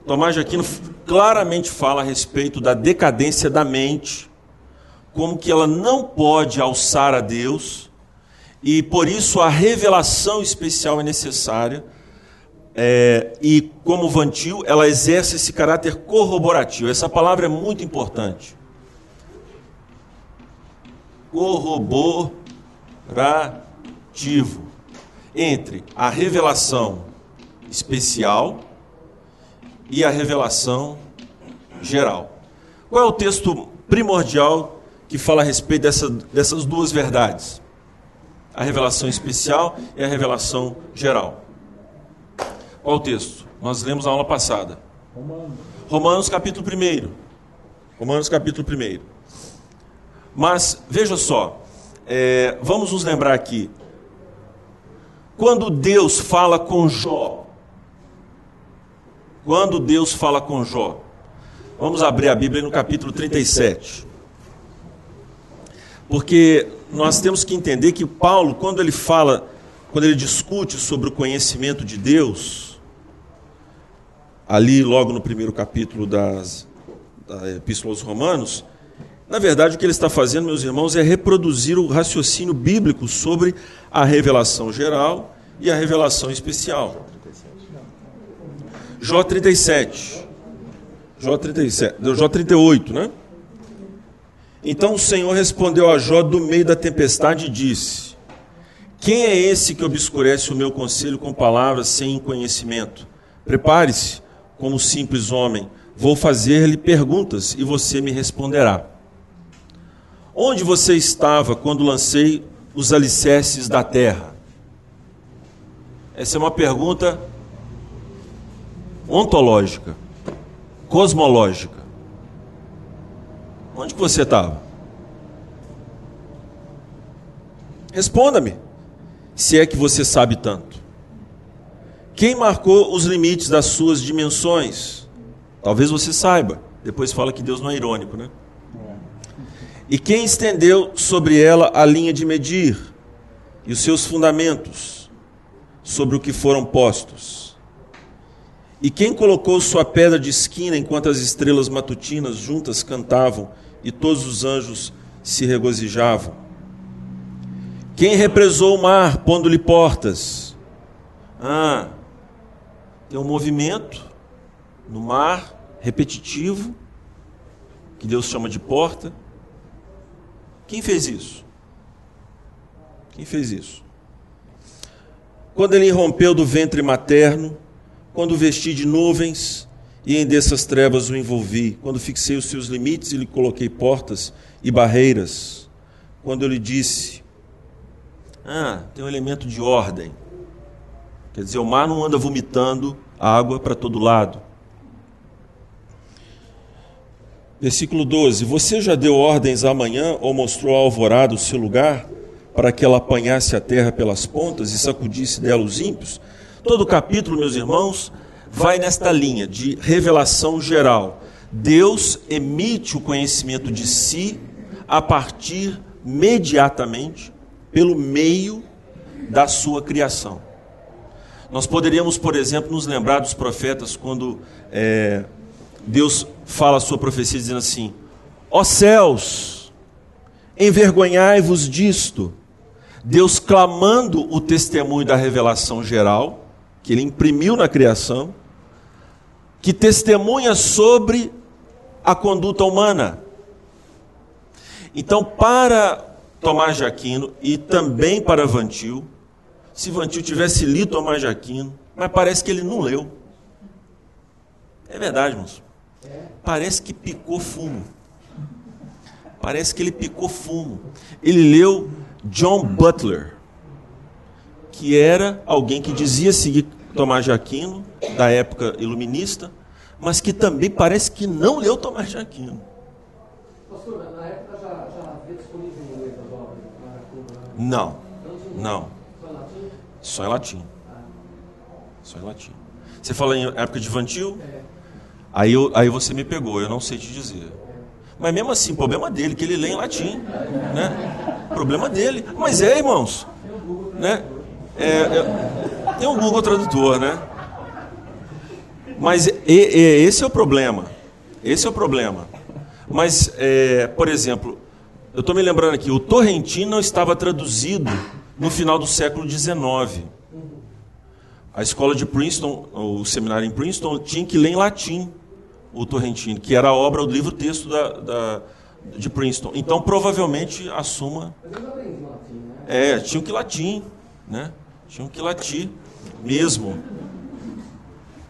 Tomás de Aquino claramente fala a respeito da decadência da mente, como que ela não pode alçar a Deus, e por isso a revelação especial é necessária é, e como Vantil, ela exerce esse caráter corroborativo. Essa palavra é muito importante. Corroborativo. Entre a revelação especial e a revelação geral. Qual é o texto primordial que fala a respeito dessa, dessas duas verdades? A revelação especial e a revelação geral. Qual o texto? Nós lemos na aula passada. Romanos, Romanos capítulo 1. Romanos capítulo 1. Mas, veja só, é, vamos nos lembrar aqui. Quando Deus fala com Jó, quando Deus fala com Jó, vamos abrir a Bíblia no capítulo 37. Porque nós temos que entender que Paulo, quando ele fala, quando ele discute sobre o conhecimento de Deus, ali logo no primeiro capítulo das, da Epístola aos Romanos, na verdade o que ele está fazendo, meus irmãos, é reproduzir o raciocínio bíblico sobre a revelação geral e a revelação especial. Jó 37. Jó 37, Jó 38, né? Então o Senhor respondeu a Jó do meio da tempestade e disse: Quem é esse que obscurece o meu conselho com palavras sem conhecimento? Prepare-se, como simples homem, vou fazer-lhe perguntas e você me responderá. Onde você estava quando lancei os alicerces da terra? Essa é uma pergunta ontológica, cosmológica. Onde que você estava? Responda-me, se é que você sabe tanto. Quem marcou os limites das suas dimensões? Talvez você saiba. Depois fala que Deus não é irônico, né? E quem estendeu sobre ela a linha de medir e os seus fundamentos sobre o que foram postos? E quem colocou sua pedra de esquina enquanto as estrelas matutinas juntas cantavam e todos os anjos se regozijavam? Quem represou o mar, pondo-lhe portas? Ah, tem um movimento no mar repetitivo, que Deus chama de porta. Quem fez isso? Quem fez isso? Quando ele irrompeu do ventre materno, quando vesti de nuvens e em dessas trevas o envolvi, quando fixei os seus limites e lhe coloquei portas e barreiras, quando eu lhe disse: Ah, tem um elemento de ordem. Quer dizer, o mar não anda vomitando água para todo lado. Versículo 12: Você já deu ordens amanhã ou mostrou a alvorada o seu lugar para que ela apanhasse a terra pelas pontas e sacudisse dela os ímpios? Todo o capítulo, meus irmãos, vai nesta linha de revelação geral. Deus emite o conhecimento de si a partir imediatamente pelo meio da sua criação. Nós poderíamos, por exemplo, nos lembrar dos profetas quando é, Deus fala a sua profecia dizendo assim: Ó céus, envergonhai-vos disto. Deus clamando o testemunho da revelação geral, que ele imprimiu na criação, que testemunha sobre a conduta humana. Então, para Tomás de Aquino e também para Vantil, se Vantil tivesse lido Tomás de Aquino, mas parece que ele não leu. É verdade, moço. Parece que picou fumo. Parece que ele picou fumo. Ele leu John Butler, que era alguém que dizia seguir Tomás de Aquino, da época iluminista, mas que também parece que não leu Tomás de Aquino. Pastor, na época já, já havia disponível obras? Não, não. Só em latim. Só em latim. Você fala em época de Vantil? Aí, eu, aí você me pegou, eu não sei te dizer. Mas mesmo assim, problema dele, que ele lê em latim. Né? Problema dele. Mas é, irmãos. Né? É, é, tem um Google Tradutor, né? Mas e, e, esse é o problema. Esse é o problema. Mas, é, por exemplo, eu estou me lembrando aqui, o Torrentino não estava traduzido no final do século XIX. A escola de Princeton, o seminário em Princeton, tinha que ler em latim o Torrentino, que era a obra, o livro-texto da, da, de Princeton. Então, provavelmente, assuma. É, tinha que latim, né? Tinha que latim mesmo.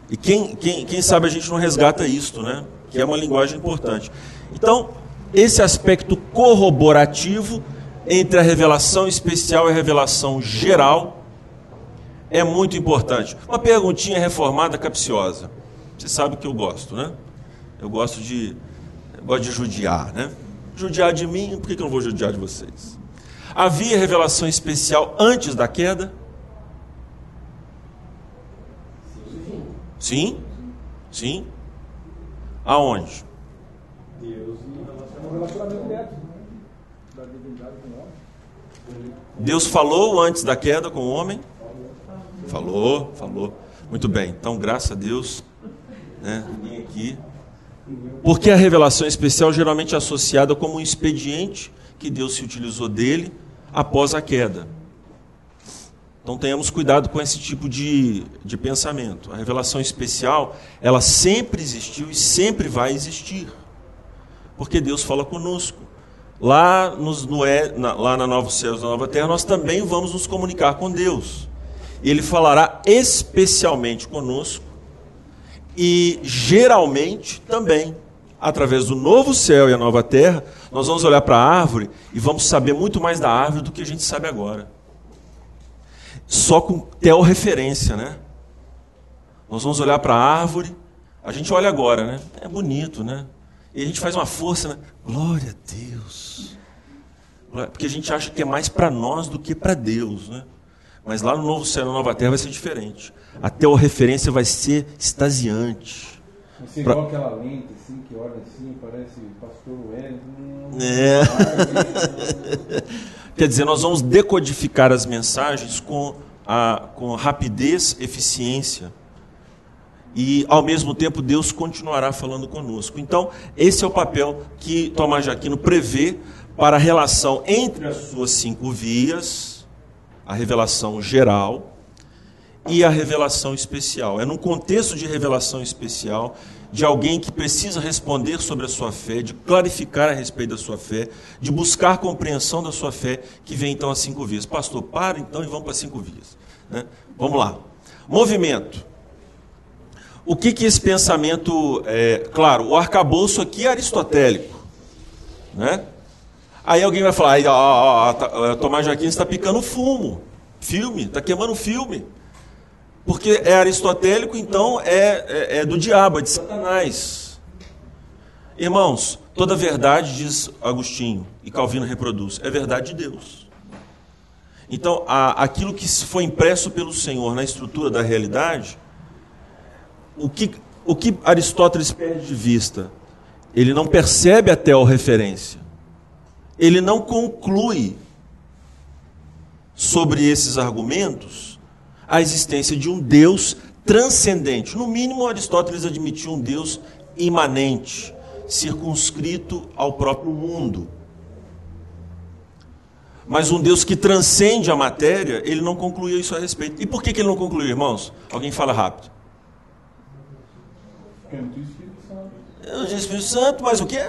E quem, quem, quem sabe a gente não resgata isto, né? Que é uma linguagem importante. Então, esse aspecto corroborativo entre a revelação especial e a revelação geral é muito importante. Uma perguntinha reformada capciosa. Você sabe que eu gosto, né? Eu gosto de, eu gosto de judiar, né? Judiar de mim, por que eu não vou judiar de vocês? Havia revelação especial antes da queda? Sim? Sim? Aonde? Deus no relacionamento. Deus falou antes da queda com o homem? Falou, falou. Muito bem. Então, graças a Deus, né, aqui. Porque a revelação especial geralmente é associada como um expediente que Deus se utilizou dele após a queda. Então tenhamos cuidado com esse tipo de, de pensamento. A revelação especial, ela sempre existiu e sempre vai existir. Porque Deus fala conosco lá, nos, no, na, lá na Nova Céus, na Nova Terra, nós também vamos nos comunicar com Deus. Ele falará especialmente conosco e geralmente também através do novo céu e a nova terra, nós vamos olhar para a árvore e vamos saber muito mais da árvore do que a gente sabe agora. Só com teorreferência, né? Nós vamos olhar para a árvore, a gente olha agora, né? É bonito, né? E a gente faz uma força, né? Glória a Deus. Porque a gente acha que é mais para nós do que para Deus, né? Mas lá no novo céu e na nova terra vai ser diferente. A teorreferência vai ser extasiante. Vai ser igual pra... aquela lente, assim, que olha assim, parece pastor Wellington. É. Quer dizer, nós vamos decodificar as mensagens com, a, com rapidez, eficiência e ao mesmo tempo Deus continuará falando conosco. Então, esse é o papel que Tomás de Aquino prevê para a relação entre as suas cinco vias, a revelação geral e a revelação especial. É num contexto de revelação especial de alguém que precisa responder sobre a sua fé, de clarificar a respeito da sua fé, de buscar compreensão da sua fé, que vem então as cinco vias. Pastor, para então e vamos para as cinco vias. Né? Vamos lá. Movimento. O que, que esse pensamento. É, claro, o arcabouço aqui é aristotélico. Né? Aí alguém vai falar, ó, ó, ó, tá, Tomás Jaquim está picando fumo. Filme, está queimando filme. Porque é aristotélico, então é, é, é do diabo, é de Satanás. Irmãos, toda verdade, diz Agostinho, e Calvino reproduz, é verdade de Deus. Então, a, aquilo que foi impresso pelo Senhor na estrutura da realidade o que, o que Aristóteles perde de vista? Ele não percebe a teorreferência. Ele não conclui sobre esses argumentos a existência de um Deus transcendente. No mínimo, Aristóteles admitiu um Deus imanente, circunscrito ao próprio mundo. Mas um Deus que transcende a matéria, ele não concluiu isso a respeito. E por que, que ele não concluiu, irmãos? Alguém fala rápido. Não tinha Espírito Santo. Mas o quê?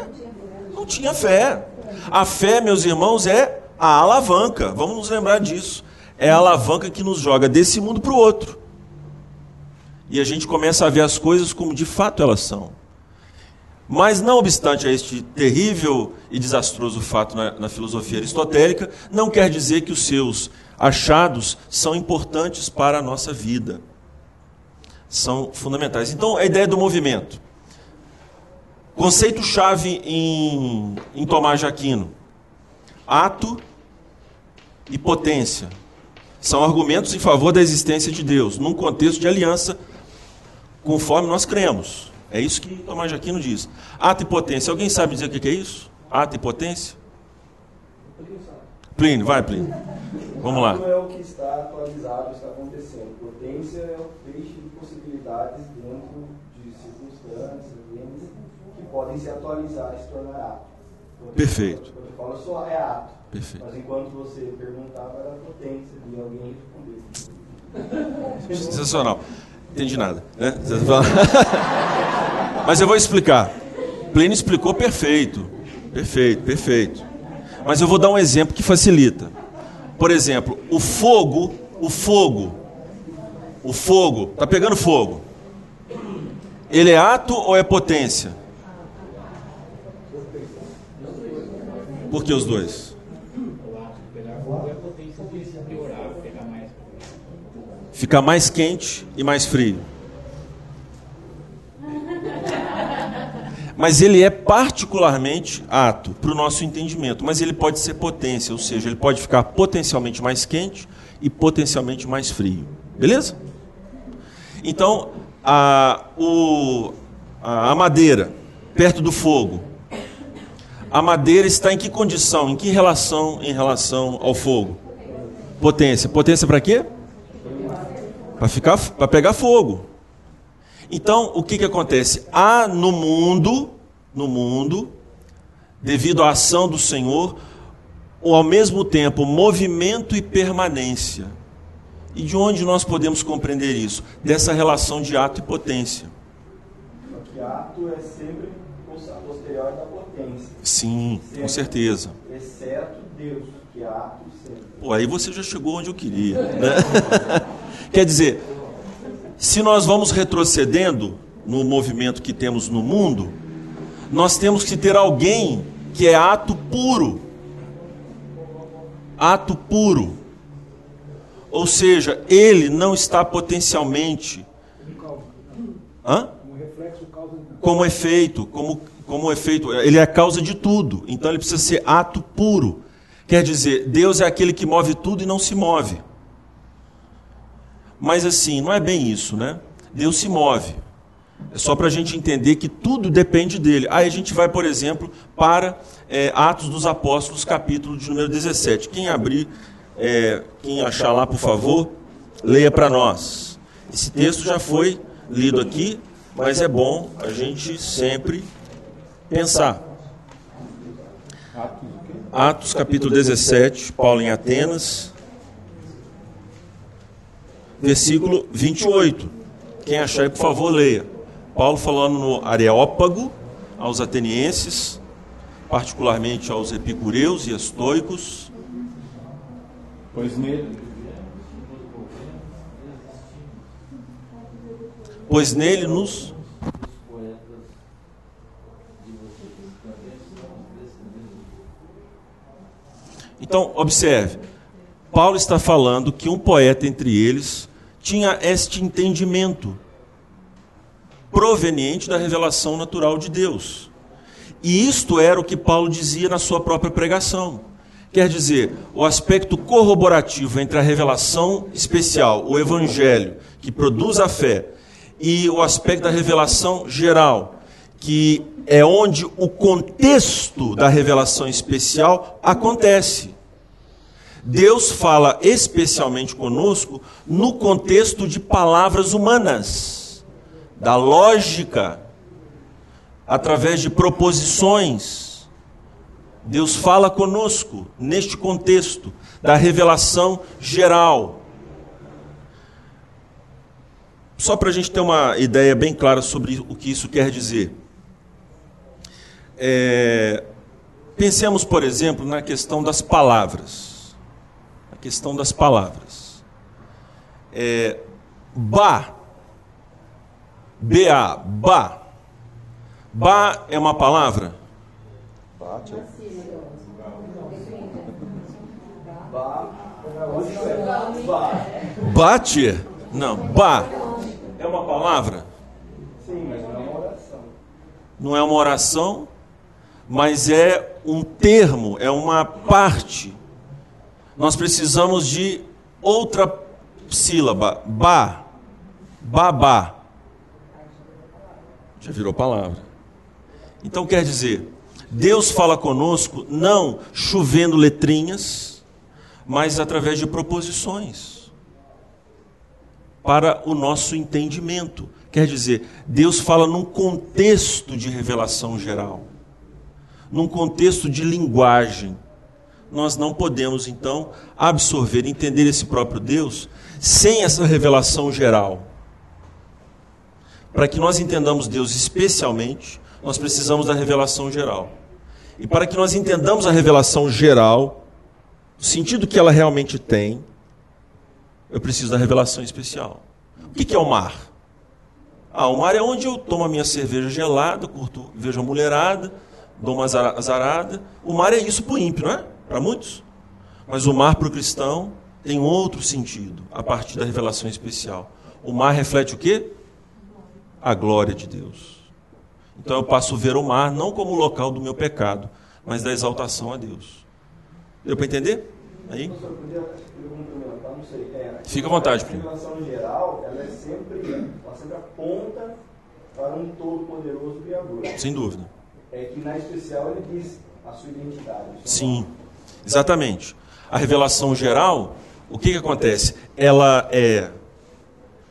Não tinha fé. A fé, meus irmãos, é a alavanca. Vamos nos lembrar disso. É a alavanca que nos joga desse mundo para o outro. E a gente começa a ver as coisas como de fato elas são. Mas, não obstante a este terrível e desastroso fato na, na, filosofia aristotélica, não quer dizer que os seus achados são importantes para a nossa vida são fundamentais. Então, a ideia do movimento. Conceito-chave em, em Tomás de Aquino: ato e potência. São argumentos em favor da existência de Deus, num contexto de aliança, conforme nós cremos. É isso que Tomás de Aquino diz. Ato e potência. Alguém sabe dizer o que é isso? Ato e potência? Plínio, vai, Plínio. Vamos lá. É o que está atualizado, está acontecendo. Potência é o feixe possibilidades dentro de circunstâncias que podem se atualizar e se tornar ato. Perfeito. Quando eu falo só é ato. Perfeito. Mas enquanto você perguntava, era potência e alguém respondeu. Sensacional. Entendi nada. Né? Mas eu vou explicar. Plínio explicou perfeito. Perfeito, perfeito. Mas eu vou dar um exemplo que facilita. Por exemplo, o fogo, o fogo o fogo, está pegando fogo. Ele é ato ou é potência? Por que os dois? Ficar mais quente e mais frio. Mas ele é particularmente ato para o nosso entendimento, mas ele pode ser potência, ou seja, ele pode ficar potencialmente mais quente e potencialmente mais frio. Beleza? Então, a, o, a madeira, perto do fogo, a madeira está em que condição, em que relação em relação ao fogo? Potência. Potência para quê? Para ficar, para pegar fogo. Então, o que, que acontece? Há no mundo, no mundo, devido à ação do Senhor, ao mesmo tempo movimento e permanência. E de onde nós podemos compreender isso? Dessa relação de ato e potência. Porque ato é sempre posterior da potência. Sim, com certeza. Exceto Deus, que é ato sempre. Pô, aí você já chegou onde eu queria. Né? Quer dizer, se nós vamos retrocedendo no movimento que temos no mundo, nós temos que ter alguém que é ato puro. Ato puro. Ou seja, ele não está potencialmente. Hã? Como efeito, como, como efeito. Ele é causa de tudo. Então ele precisa ser ato puro. Quer dizer, Deus é aquele que move tudo e não se move. Mas assim, não é bem isso, né? Deus se move. É só para a gente entender que tudo depende dele. Aí a gente vai, por exemplo, para é, Atos dos Apóstolos, capítulo de número 17. Quem abrir, é, quem achar lá, por favor, leia para nós. Esse texto já foi lido aqui, mas é bom a gente sempre pensar. Atos capítulo 17, Paulo em Atenas, versículo 28. Quem achar aí, por favor, leia. Paulo falando no Areópago, aos atenienses, particularmente aos epicureus e estoicos. Pois nele. Pois nele nos. Então, observe. Paulo está falando que um poeta entre eles tinha este entendimento proveniente da revelação natural de Deus. E isto era o que Paulo dizia na sua própria pregação. Quer dizer, o aspecto corroborativo entre a revelação especial, o evangelho, que produz a fé, e o aspecto da revelação geral, que é onde o contexto da revelação especial acontece. Deus fala especialmente conosco no contexto de palavras humanas, da lógica, através de proposições. Deus fala conosco neste contexto da revelação geral. Só para a gente ter uma ideia bem clara sobre o que isso quer dizer. É, pensemos, por exemplo, na questão das palavras. Questão das palavras. É, ba. B-A. Ba. Ba é uma palavra? Bate. Bate? Não. Ba. É uma palavra? Sim, mas não é uma oração. Não é uma oração, mas é um termo, é uma parte. Nós precisamos de outra sílaba. Ba. Babá. Já virou palavra. Então quer dizer, Deus fala conosco não chovendo letrinhas, mas através de proposições para o nosso entendimento. Quer dizer, Deus fala num contexto de revelação geral, num contexto de linguagem. Nós não podemos, então, absorver, entender esse próprio Deus sem essa revelação geral. Para que nós entendamos Deus especialmente, nós precisamos da revelação geral. E para que nós entendamos a revelação geral, o sentido que ela realmente tem, eu preciso da revelação especial. O que é o mar? Ah, o mar é onde eu tomo a minha cerveja gelada, curto, vejo a mulherada, dou uma azarada. O mar é isso para o ímpio, não é? Para muitos. Mas o mar para o cristão tem outro sentido, a partir da revelação especial. O mar reflete o quê? A glória de Deus. Então eu passo a ver o mar não como o local do meu pecado, mas da exaltação a Deus. Deu para entender? Aí? Sei. É, Fica à vontade, A primo. revelação geral, ela é sempre, ela sempre aponta para um todo-poderoso Criador. Sem dúvida. É que na especial ele diz a sua identidade. Sim, nome. Exatamente. A revelação geral, o que, que acontece? Ela é,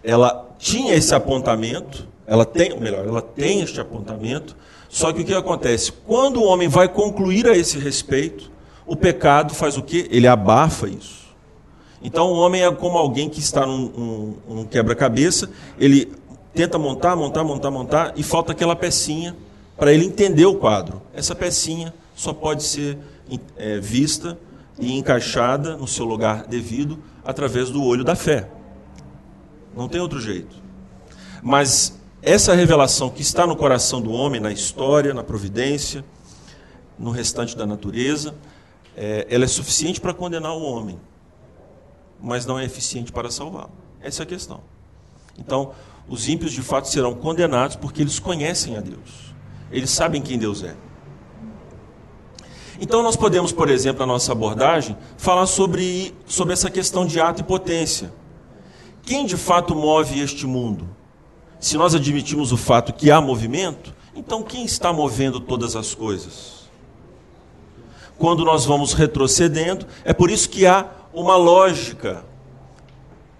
ela tinha esse apontamento, ela tem, ou melhor, ela tem este apontamento. Só que o que acontece? Quando o homem vai concluir a esse respeito, o pecado faz o quê? Ele abafa isso. Então o homem é como alguém que está num, num- num quebra-cabeça, ele tenta montar, montar, montar, montar, e falta aquela pecinha para ele entender o quadro. Essa pecinha só pode ser é, vista e encaixada no seu lugar devido através do olho da fé. Não tem outro jeito. Mas essa revelação que está no coração do homem, na história, na providência, no restante da natureza, é, ela é suficiente para condenar o homem, mas não é eficiente para salvá-lo. Essa é a questão. Então, os ímpios de fato serão condenados porque eles conhecem a Deus. Eles sabem quem Deus é. Então nós podemos, por exemplo, na nossa abordagem, falar sobre, sobre essa questão de ato e potência. Quem de fato move este mundo? Se nós admitimos o fato que há movimento, então quem está movendo todas as coisas? Quando nós vamos retrocedendo, é por isso que há uma lógica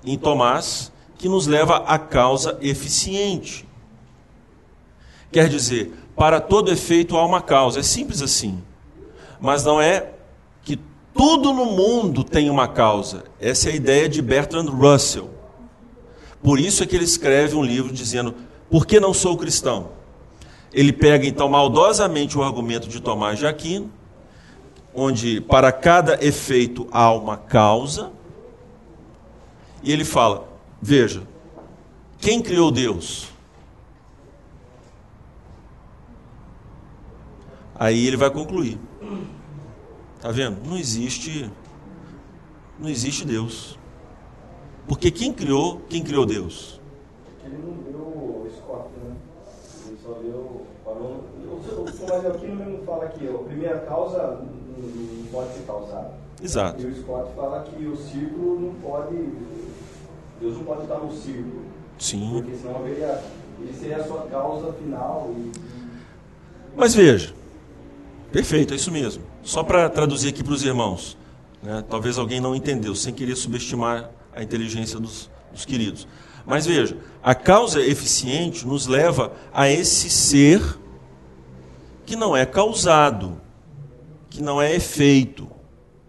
em Tomás que nos leva à causa eficiente. Quer dizer, para todo efeito há uma causa, é simples assim mas não é que tudo no mundo tem uma causa. Essa é a ideia de Bertrand Russell. Por isso é que ele escreve um livro dizendo: Por que não sou cristão? Ele pega então maldosamente o argumento de Tomás de Aquino, onde para cada efeito há uma causa, e ele fala: Veja, quem criou Deus? Aí ele vai concluir. Tá vendo? Não existe não existe Deus. Porque quem criou, quem criou Deus? Ele não deu o Scott, né? Ele só deu. Falou, o Tomás Aquino mesmo fala que a primeira causa não pode ser causada. Exato. E o Scott fala que o círculo não pode. Deus não pode estar no círculo. Sim. Porque senão haveria. Ele seria a sua causa final. E... Mas veja, Perfeito, é isso mesmo. Só para traduzir aqui para os irmãos. Né? Talvez alguém não entendeu, sem querer subestimar a inteligência dos, dos queridos. Mas veja, a causa eficiente nos leva a esse ser que não é causado, que não é efeito,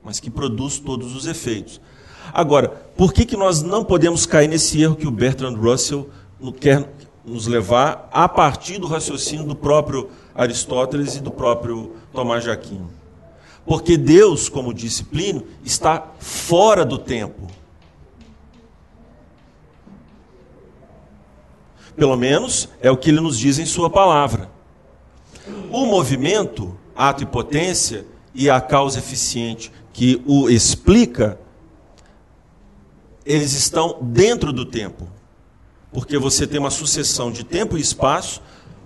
mas que produz todos os efeitos. Agora, por que, que nós não podemos cair nesse erro que o Bertrand Russell quer nos levar a partir do raciocínio do próprio Aristóteles e do próprio Tomás de Aquino. Porque Deus, como disse Plínio, está fora do tempo. Pelo menos é o que ele nos diz em sua palavra. O movimento, ato e potência, e a causa eficiente que o explica, eles estão dentro do tempo. Porque você tem uma sucessão de tempo e espaço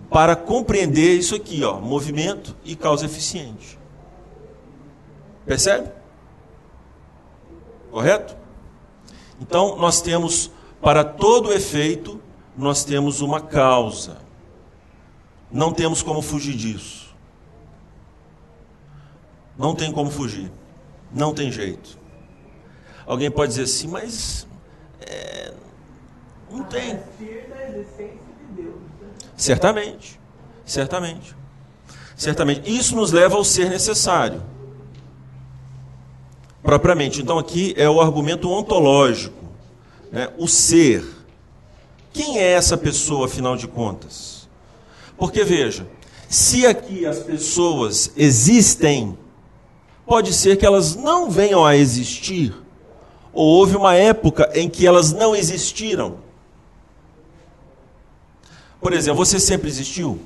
para compreender isso aqui, ó, movimento e causa eficiente. Percebe? Correto? Então, nós temos, para todo efeito, nós temos uma causa. Não temos como fugir disso. Não tem como fugir. Não tem jeito. Alguém pode dizer assim, mas é, não tem. Certamente. Certamente. Certamente. Isso nos leva ao ser necessário. Propriamente. Então, aqui é o argumento ontológico. Né? O ser. Quem é essa pessoa, afinal de contas? Porque, veja, se aqui as pessoas existem, pode ser que elas não venham a existir, ou houve uma época em que elas não existiram. Por exemplo, você sempre existiu?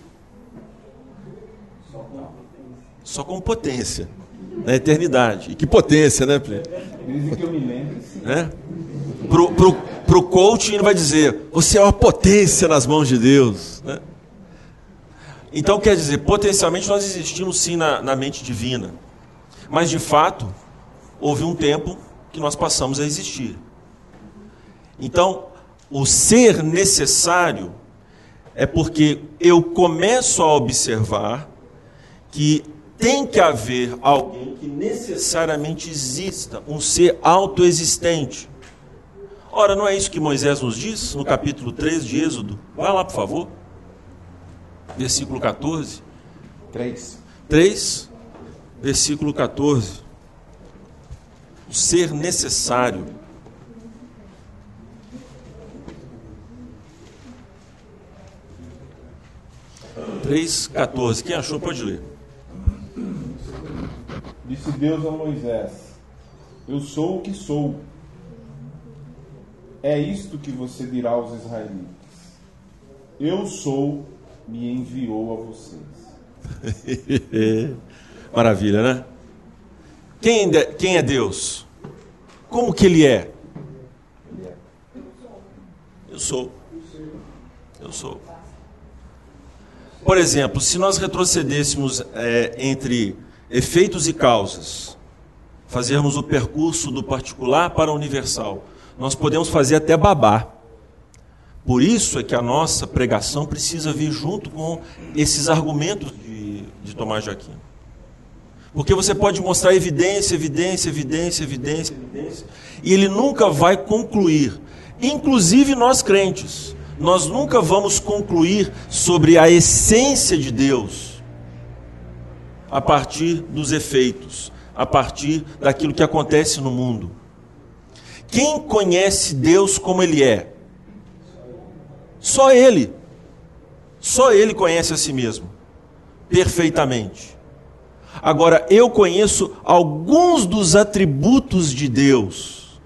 Só com potência. Na eternidade. E que potência, né, Plínio? Desde que eu me lembro, sim. Né? Pro, pro, pro coaching ele vai dizer, você é uma potência nas mãos de Deus. Né? Então quer dizer, potencialmente nós existimos sim na, na mente divina. Mas de fato, houve um tempo que nós passamos a existir. Então, o ser necessário é porque eu começo a observar que tem que haver alguém que necessariamente exista, um ser autoexistente. Ora, não é isso que Moisés nos diz no capítulo 3 de Êxodo? Vai lá, por favor. Versículo 14. 3. 3, versículo 14. O ser necessário. 3,14. Quem achou pode ler. Disse Deus a Moisés: Eu sou o que sou. É isto que você dirá aos israelitas: Eu sou, me enviou a vocês. Maravilha, né? Quem, quem é Deus? Como que ele é? Eu sou. Eu sou. Por exemplo, se nós retrocedêssemos é, entre efeitos e causas, fazermos o percurso do particular para o universal, nós podemos fazer até babá. Por isso é que a nossa pregação precisa vir junto com esses argumentos de, de Tomás de Aquino. Porque você pode mostrar evidência, evidência, evidência, evidência, evidência, e ele nunca vai concluir inclusive nós crentes, nós nunca vamos concluir sobre a essência de Deus a partir dos efeitos, a partir daquilo que acontece no mundo. Quem conhece Deus como Ele é? Só Ele. Só Ele conhece a si mesmo, perfeitamente. Agora, eu conheço alguns dos atributos de Deus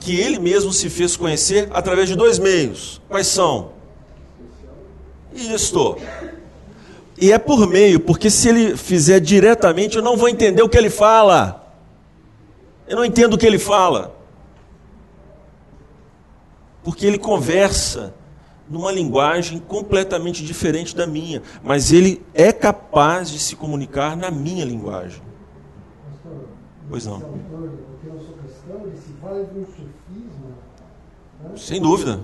que ele mesmo se fez conhecer através de dois meios. Quais são? Isto. E é por meio, porque se ele fizer diretamente, eu não vou entender o que ele fala. Eu não entendo o que ele fala. Porque ele conversa numa linguagem completamente diferente da minha, mas ele é capaz de se comunicar na minha linguagem. Pois não ele se vale de um sofisma. Né? Sem dúvida.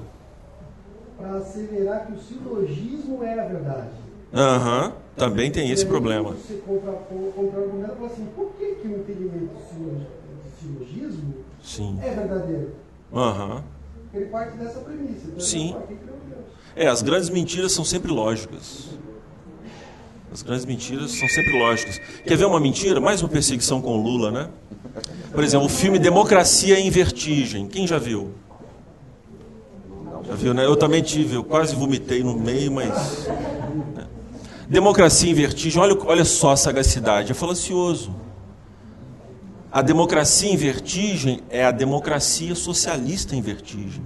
Para asseverar que o silogismo é a verdade. Aham, uhum, também tem esse problema. Você compra, compra argumento e fala assim, por que, que o entendimento de silogismo Sim. é verdadeiro? Aham. Uhum. Ele parte dessa premissa. Então Sim. É, as grandes mentiras são sempre lógicas. As grandes mentiras são sempre lógicas. Quer ver uma mentira? Mais uma perseguição com Lula, né? Por exemplo, o filme Democracia em Vertigem. Quem já viu? Já viu, né? Eu também tive, eu quase vomitei no meio, mas. Democracia em Vertigem, olha, olha só a sagacidade, é falacioso. A democracia em vertigem é a democracia socialista em vertigem.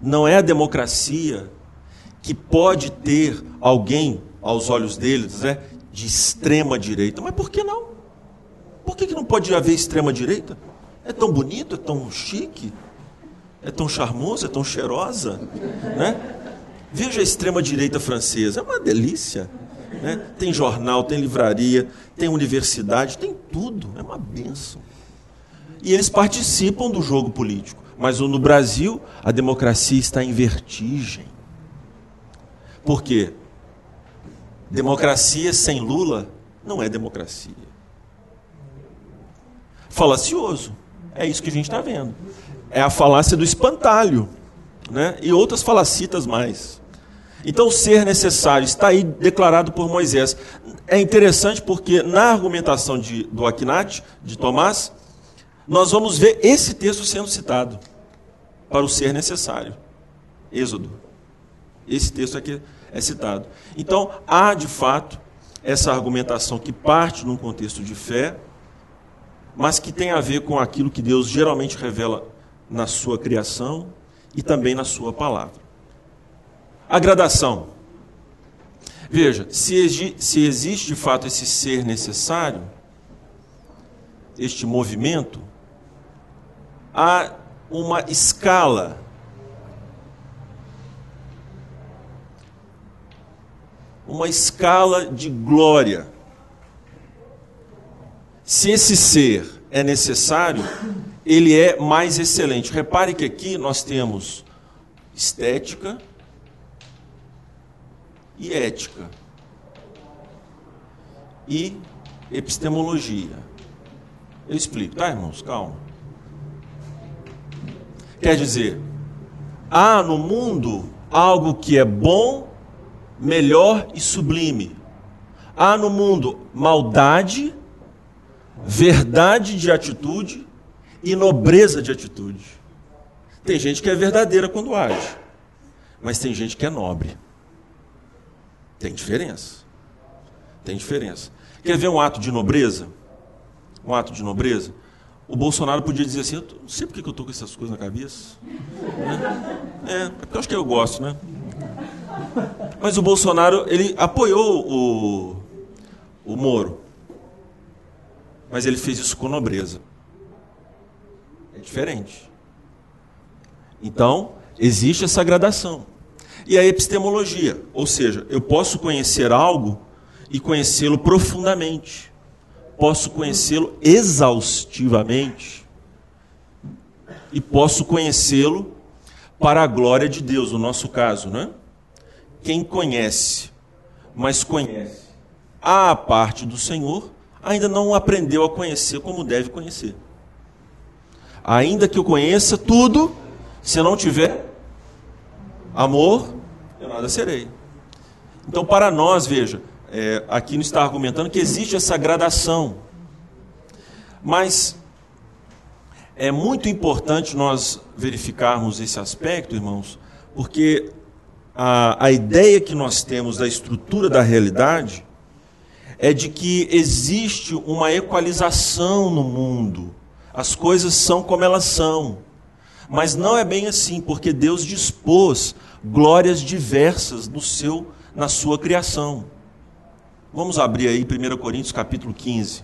Não é a democracia que pode ter alguém, aos olhos deles, né, de extrema direita. Mas por que não? Por que, que não pode haver extrema-direita? É tão bonito, é tão chique, é tão charmoso, é tão cheirosa. Né? Veja a extrema-direita francesa, é uma delícia. Né? Tem jornal, tem livraria, tem universidade, tem tudo, é uma benção. E eles participam do jogo político. Mas no Brasil, a democracia está em vertigem. Por quê? Democracia sem Lula não é democracia falacioso. É isso que a gente está vendo. É a falácia do espantalho. Né? E outras falacitas mais. Então, ser necessário está aí declarado por Moisés. É interessante porque na argumentação de, do Aquinate, de Tomás, nós vamos ver esse texto sendo citado para o ser necessário. Êxodo. Esse texto aqui é citado. Então, há de fato essa argumentação que parte num contexto de fé, mas que tem a ver com aquilo que Deus geralmente revela na sua criação e também na sua palavra. A gradação. Veja, se, se existe de fato esse ser necessário, este movimento, há uma escala uma escala de glória se esse ser é necessário, ele é mais excelente. Repare que aqui nós temos estética e ética e epistemologia. Eu explico, tá, irmãos? Calma. Quer dizer, há no mundo algo que é bom, melhor e sublime. Há no mundo maldade verdade de atitude e nobreza de atitude. Tem gente que é verdadeira quando age, mas tem gente que é nobre. Tem diferença. Tem diferença. Quer ver um ato de nobreza? Um ato de nobreza? O Bolsonaro podia dizer assim: eu não sei porque eu estou com essas coisas na cabeça. Né? É, é porque eu acho que eu gosto, né? Mas o Bolsonaro, ele apoiou o, o Moro. Mas ele fez isso com nobreza. É diferente. Então, existe essa gradação. E a epistemologia, ou seja, eu posso conhecer algo e conhecê-lo profundamente. Posso conhecê-lo exaustivamente. E posso conhecê-lo para a glória de Deus, no nosso caso, né? Quem conhece, mas conhece a parte do Senhor, ainda não aprendeu a conhecer como deve conhecer. Ainda que eu conheça tudo, se não tiver amor, eu nada serei. Então, para nós, veja, é, aqui não está argumentando que existe essa gradação. Mas é muito importante nós verificarmos esse aspecto, irmãos, porque a, a ideia que nós temos da estrutura da realidade é de que existe uma equalização no mundo. As coisas são como elas são. Mas não é bem assim, porque Deus dispôs glórias diversas no seu, na sua criação. Vamos abrir aí 1 Coríntios capítulo 15.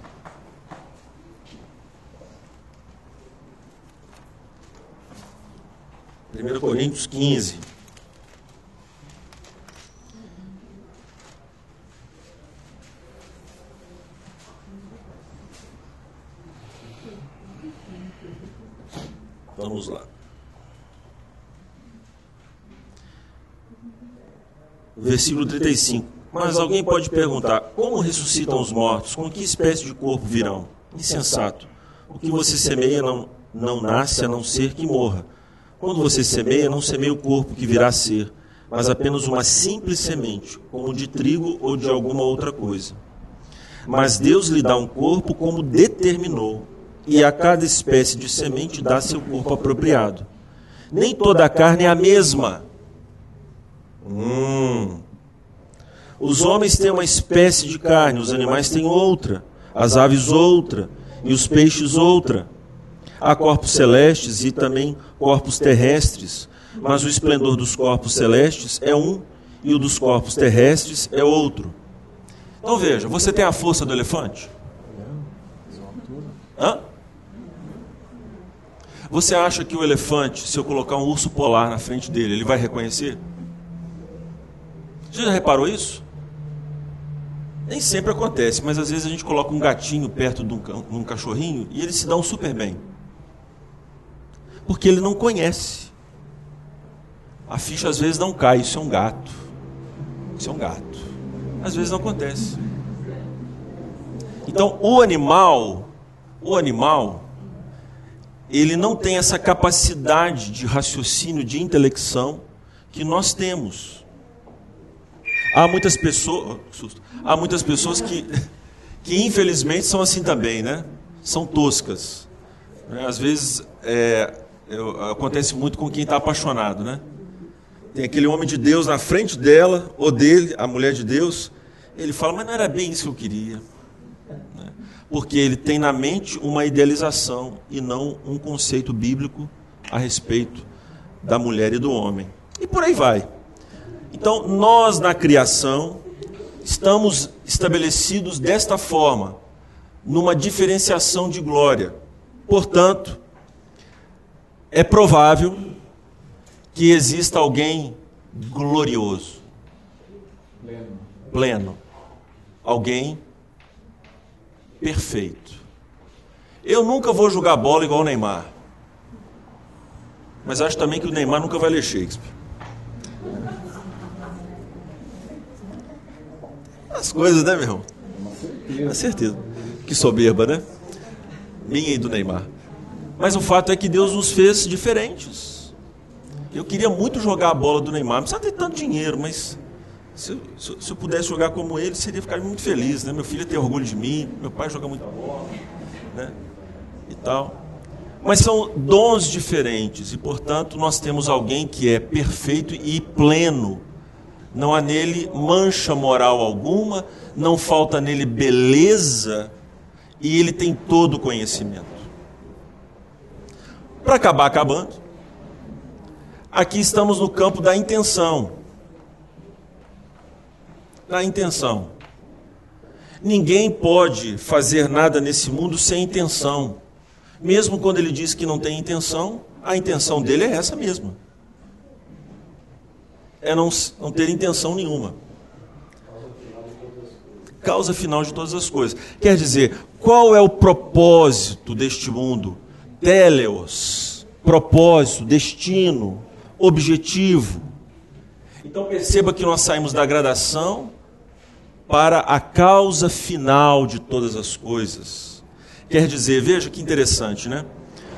Primeiro Coríntios 15. Vamos lá. Versículo 35. Mas alguém pode perguntar: como ressuscitam os mortos? Com que espécie de corpo virão? Insensato. O que você semeia não, não nasce a não ser que morra. Quando você semeia, não semeia o corpo que virá a ser, mas apenas uma simples semente, como de trigo ou de alguma outra coisa. Mas Deus lhe dá um corpo como determinou, e a cada espécie de semente dá seu corpo apropriado. Nem toda a carne é a mesma Hum. Os homens têm uma espécie de carne, os animais têm outra, as aves outra e os peixes outra. Há corpos celestes e também corpos terrestres, mas o esplendor dos corpos celestes é um e o dos corpos terrestres é outro. Então veja, você tem a força do elefante? Hã? Você acha que o elefante, se eu colocar um urso polar na frente dele, ele vai reconhecer? Você já reparou isso? Nem sempre acontece, mas às vezes a gente coloca um gatinho perto de um, um cachorrinho e eles se dão super bem. Porque ele não conhece. A ficha às vezes não cai, isso é um gato. Isso é um gato. Às vezes não acontece. Então, o animal, o animal, ele não tem essa capacidade de raciocínio, de intelecção que nós temos. Há muitas pessoas, há muitas pessoas que, que infelizmente são assim também, né? São toscas. Às vezes é, acontece muito com quem está apaixonado, né? Tem aquele homem de Deus na frente dela ou dele, a mulher de Deus. Ele fala, mas não era bem isso que eu queria, né? Porque ele tem na mente uma idealização e não um conceito bíblico a respeito da mulher e do homem. E por aí vai. Então, nós na criação estamos estabelecidos desta forma, numa diferenciação de glória. Portanto, é provável que exista alguém glorioso, pleno, alguém perfeito. Eu nunca vou jogar bola igual o Neymar. Mas acho também que o Neymar nunca vai ler Shakespeare. As coisas, né, meu irmão? Com certeza. Que soberba, né? Minha e do Neymar. Mas o fato é que Deus nos fez diferentes. Eu queria muito jogar a bola do Neymar. Não precisa ter tanto dinheiro, mas se eu, se eu pudesse jogar como ele, seria ficar muito feliz. Né? Meu filho tem orgulho de mim, meu pai joga muita bola, né? E tal. Mas são dons diferentes e, portanto, nós temos alguém que é perfeito e pleno não há nele mancha moral alguma, não falta nele beleza e ele tem todo o conhecimento. Para acabar acabando, aqui estamos no campo da intenção. Da intenção. Ninguém pode fazer nada nesse mundo sem intenção. Mesmo quando ele diz que não tem intenção, a intenção dele é essa mesma. É não, não ter intenção nenhuma. Causa final de todas as coisas. Quer dizer, qual é o propósito deste mundo? Teleos, propósito, destino, objetivo. Então perceba que nós saímos da gradação para a causa final de todas as coisas. Quer dizer, veja que interessante, né?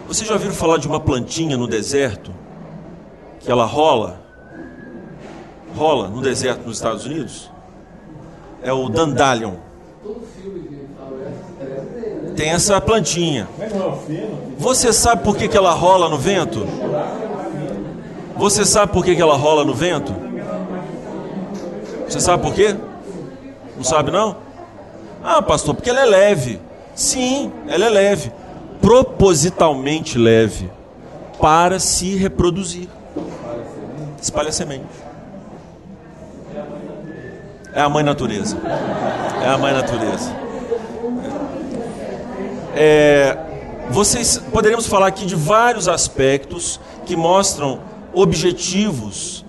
Vocês já ouviram falar de uma plantinha no deserto? Que ela rola? Rola no deserto nos Estados Unidos? É o dandelion. Tem essa plantinha. Você sabe por que, que ela rola no vento? Você sabe por que, que ela rola no vento? Você sabe por quê? Não sabe não? Ah, pastor, porque ela é leve. Sim, ela é leve. Propositalmente leve. Para se reproduzir. Espalha semente. É a mãe natureza. É a mãe natureza. É, vocês poderíamos falar aqui de vários aspectos que mostram objetivos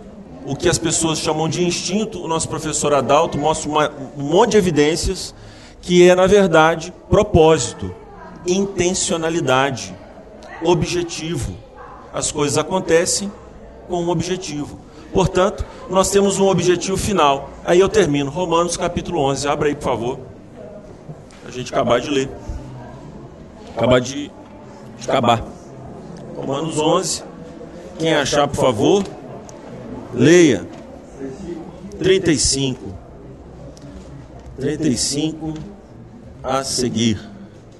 o que as pessoas chamam de instinto, o nosso professor Adalto mostra uma, um monte de evidências que é, na verdade, propósito, intencionalidade, objetivo. As coisas acontecem com um objetivo. Portanto, nós temos um objetivo final. Aí eu termino. Romanos capítulo 11. Abra aí, por favor. A gente acabar de ler. Acabar de, de acabar. Romanos 11. Quem achar, por favor. Leia. 35. 35 a seguir.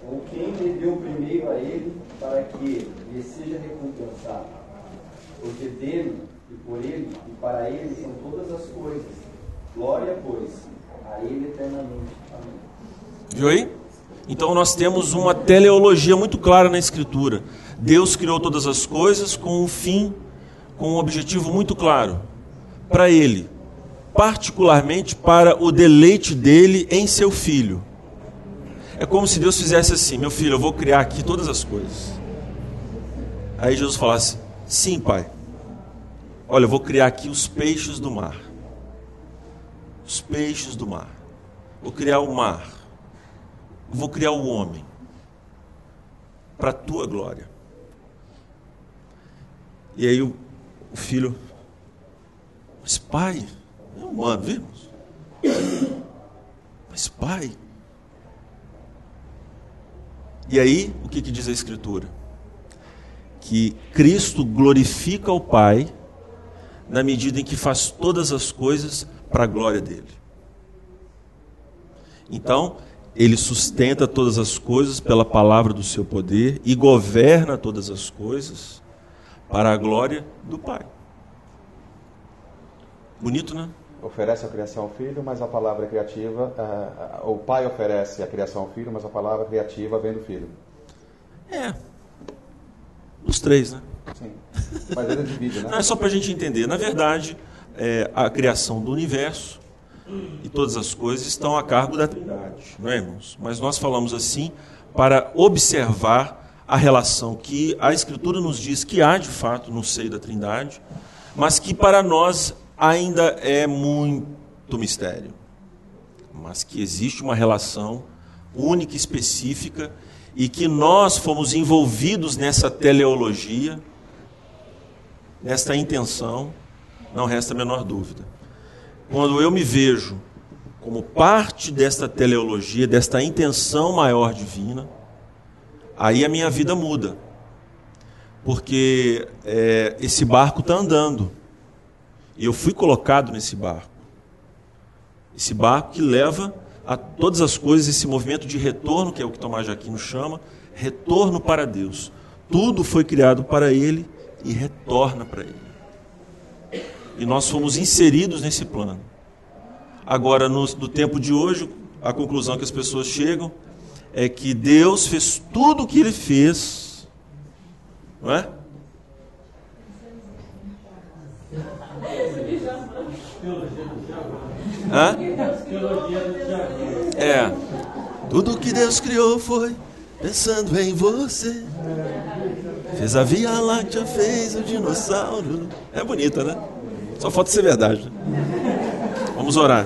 Ou quem deu primeiro a ele para que lhe seja recompensado. Porque dele e por ele e para ele são todas as coisas. Glória, pois, a ele eternamente. Amém. Viu aí? Então nós temos uma teleologia muito clara na Escritura. Deus criou todas as coisas com um fim com um objetivo muito claro para ele, particularmente para o deleite dele em seu filho. É como se Deus fizesse assim: meu filho, eu vou criar aqui todas as coisas. Aí Jesus falasse: sim, pai. Olha, eu vou criar aqui os peixes do mar. Os peixes do mar. Vou criar o mar. Vou criar o homem. Para a tua glória. E aí o o filho, mas pai, é humano, vimos? Mas pai. E aí, o que, que diz a Escritura? Que Cristo glorifica o Pai na medida em que faz todas as coisas para a glória dele. Então, ele sustenta todas as coisas pela palavra do seu poder e governa todas as coisas para a glória do Pai. Bonito, né? Oferece a criação ao filho, mas a palavra é criativa. Uh, o pai oferece a criação ao filho, mas a palavra criativa vem do filho. É. Os três, né? Sim. Mas ele divide, né? Não, é só para a gente entender. Na verdade, é, a criação do universo e todas as coisas estão a cargo da Trindade, não é, irmãos? Mas nós falamos assim para observar a relação que a Escritura nos diz que há de fato no seio da Trindade, mas que para nós ainda é muito mistério. Mas que existe uma relação única e específica e que nós fomos envolvidos nessa teleologia, nesta intenção, não resta a menor dúvida. Quando eu me vejo como parte desta teleologia, desta intenção maior divina, aí a minha vida muda. Porque é, esse barco está andando. E eu fui colocado nesse barco. Esse barco que leva a todas as coisas, esse movimento de retorno, que é o que Tomás de Aquino chama, retorno para Deus. Tudo foi criado para Ele e retorna para Ele. E nós fomos inseridos nesse plano. Agora, no, no tempo de hoje, a conclusão que as pessoas chegam é que Deus fez tudo o que ele fez, não é? Hã? É. Tudo que Deus criou foi pensando em você. Fez a Via Láctea, fez o dinossauro. É bonita, né? Só falta ser verdade. Vamos orar.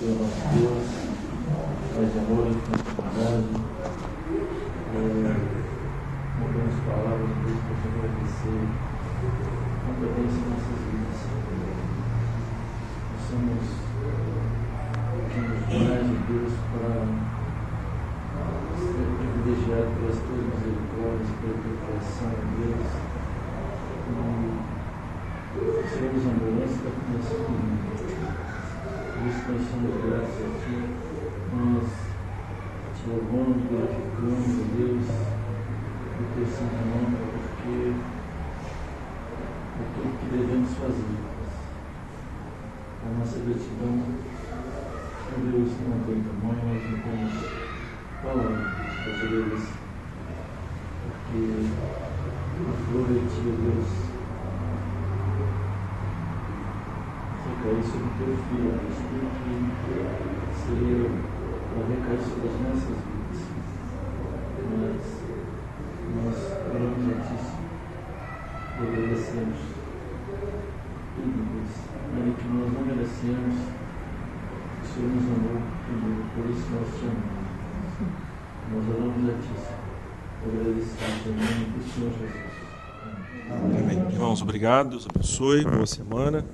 Deus nosso Deus, Pai de amor, infinidade, não temos palavras, Deus, para te agradecer quanto a Deus em nossas vidas. Nós somos demais de Deus para ser privilegiados pelas tuas misericórdias, pela tua criação, Deus. E sermos amorosos para que nós Por isso nós somos gratos a Ti, nós te louvamos, glorificamos, Deus, o Teu santo nome, porque é tudo que devemos fazer. A nossa gratidão, meu Deus, não tem tamanho, nós não temos palavras para te agradecer, porque a é Ti, Deus. Recair sobre o teu filho, o Espírito que seria para recair sobre as nossas vidas. Mas nós oramos a Ti tudo, Deus. Ainda que nós não merecemos, o Senhor nos amou primeiro, por isso nós te amamos. Nós oramos a Ti, agradecemos em nome do Senhor Jesus. Amém. Irmãos, obrigado, Deus abençoe, boa semana.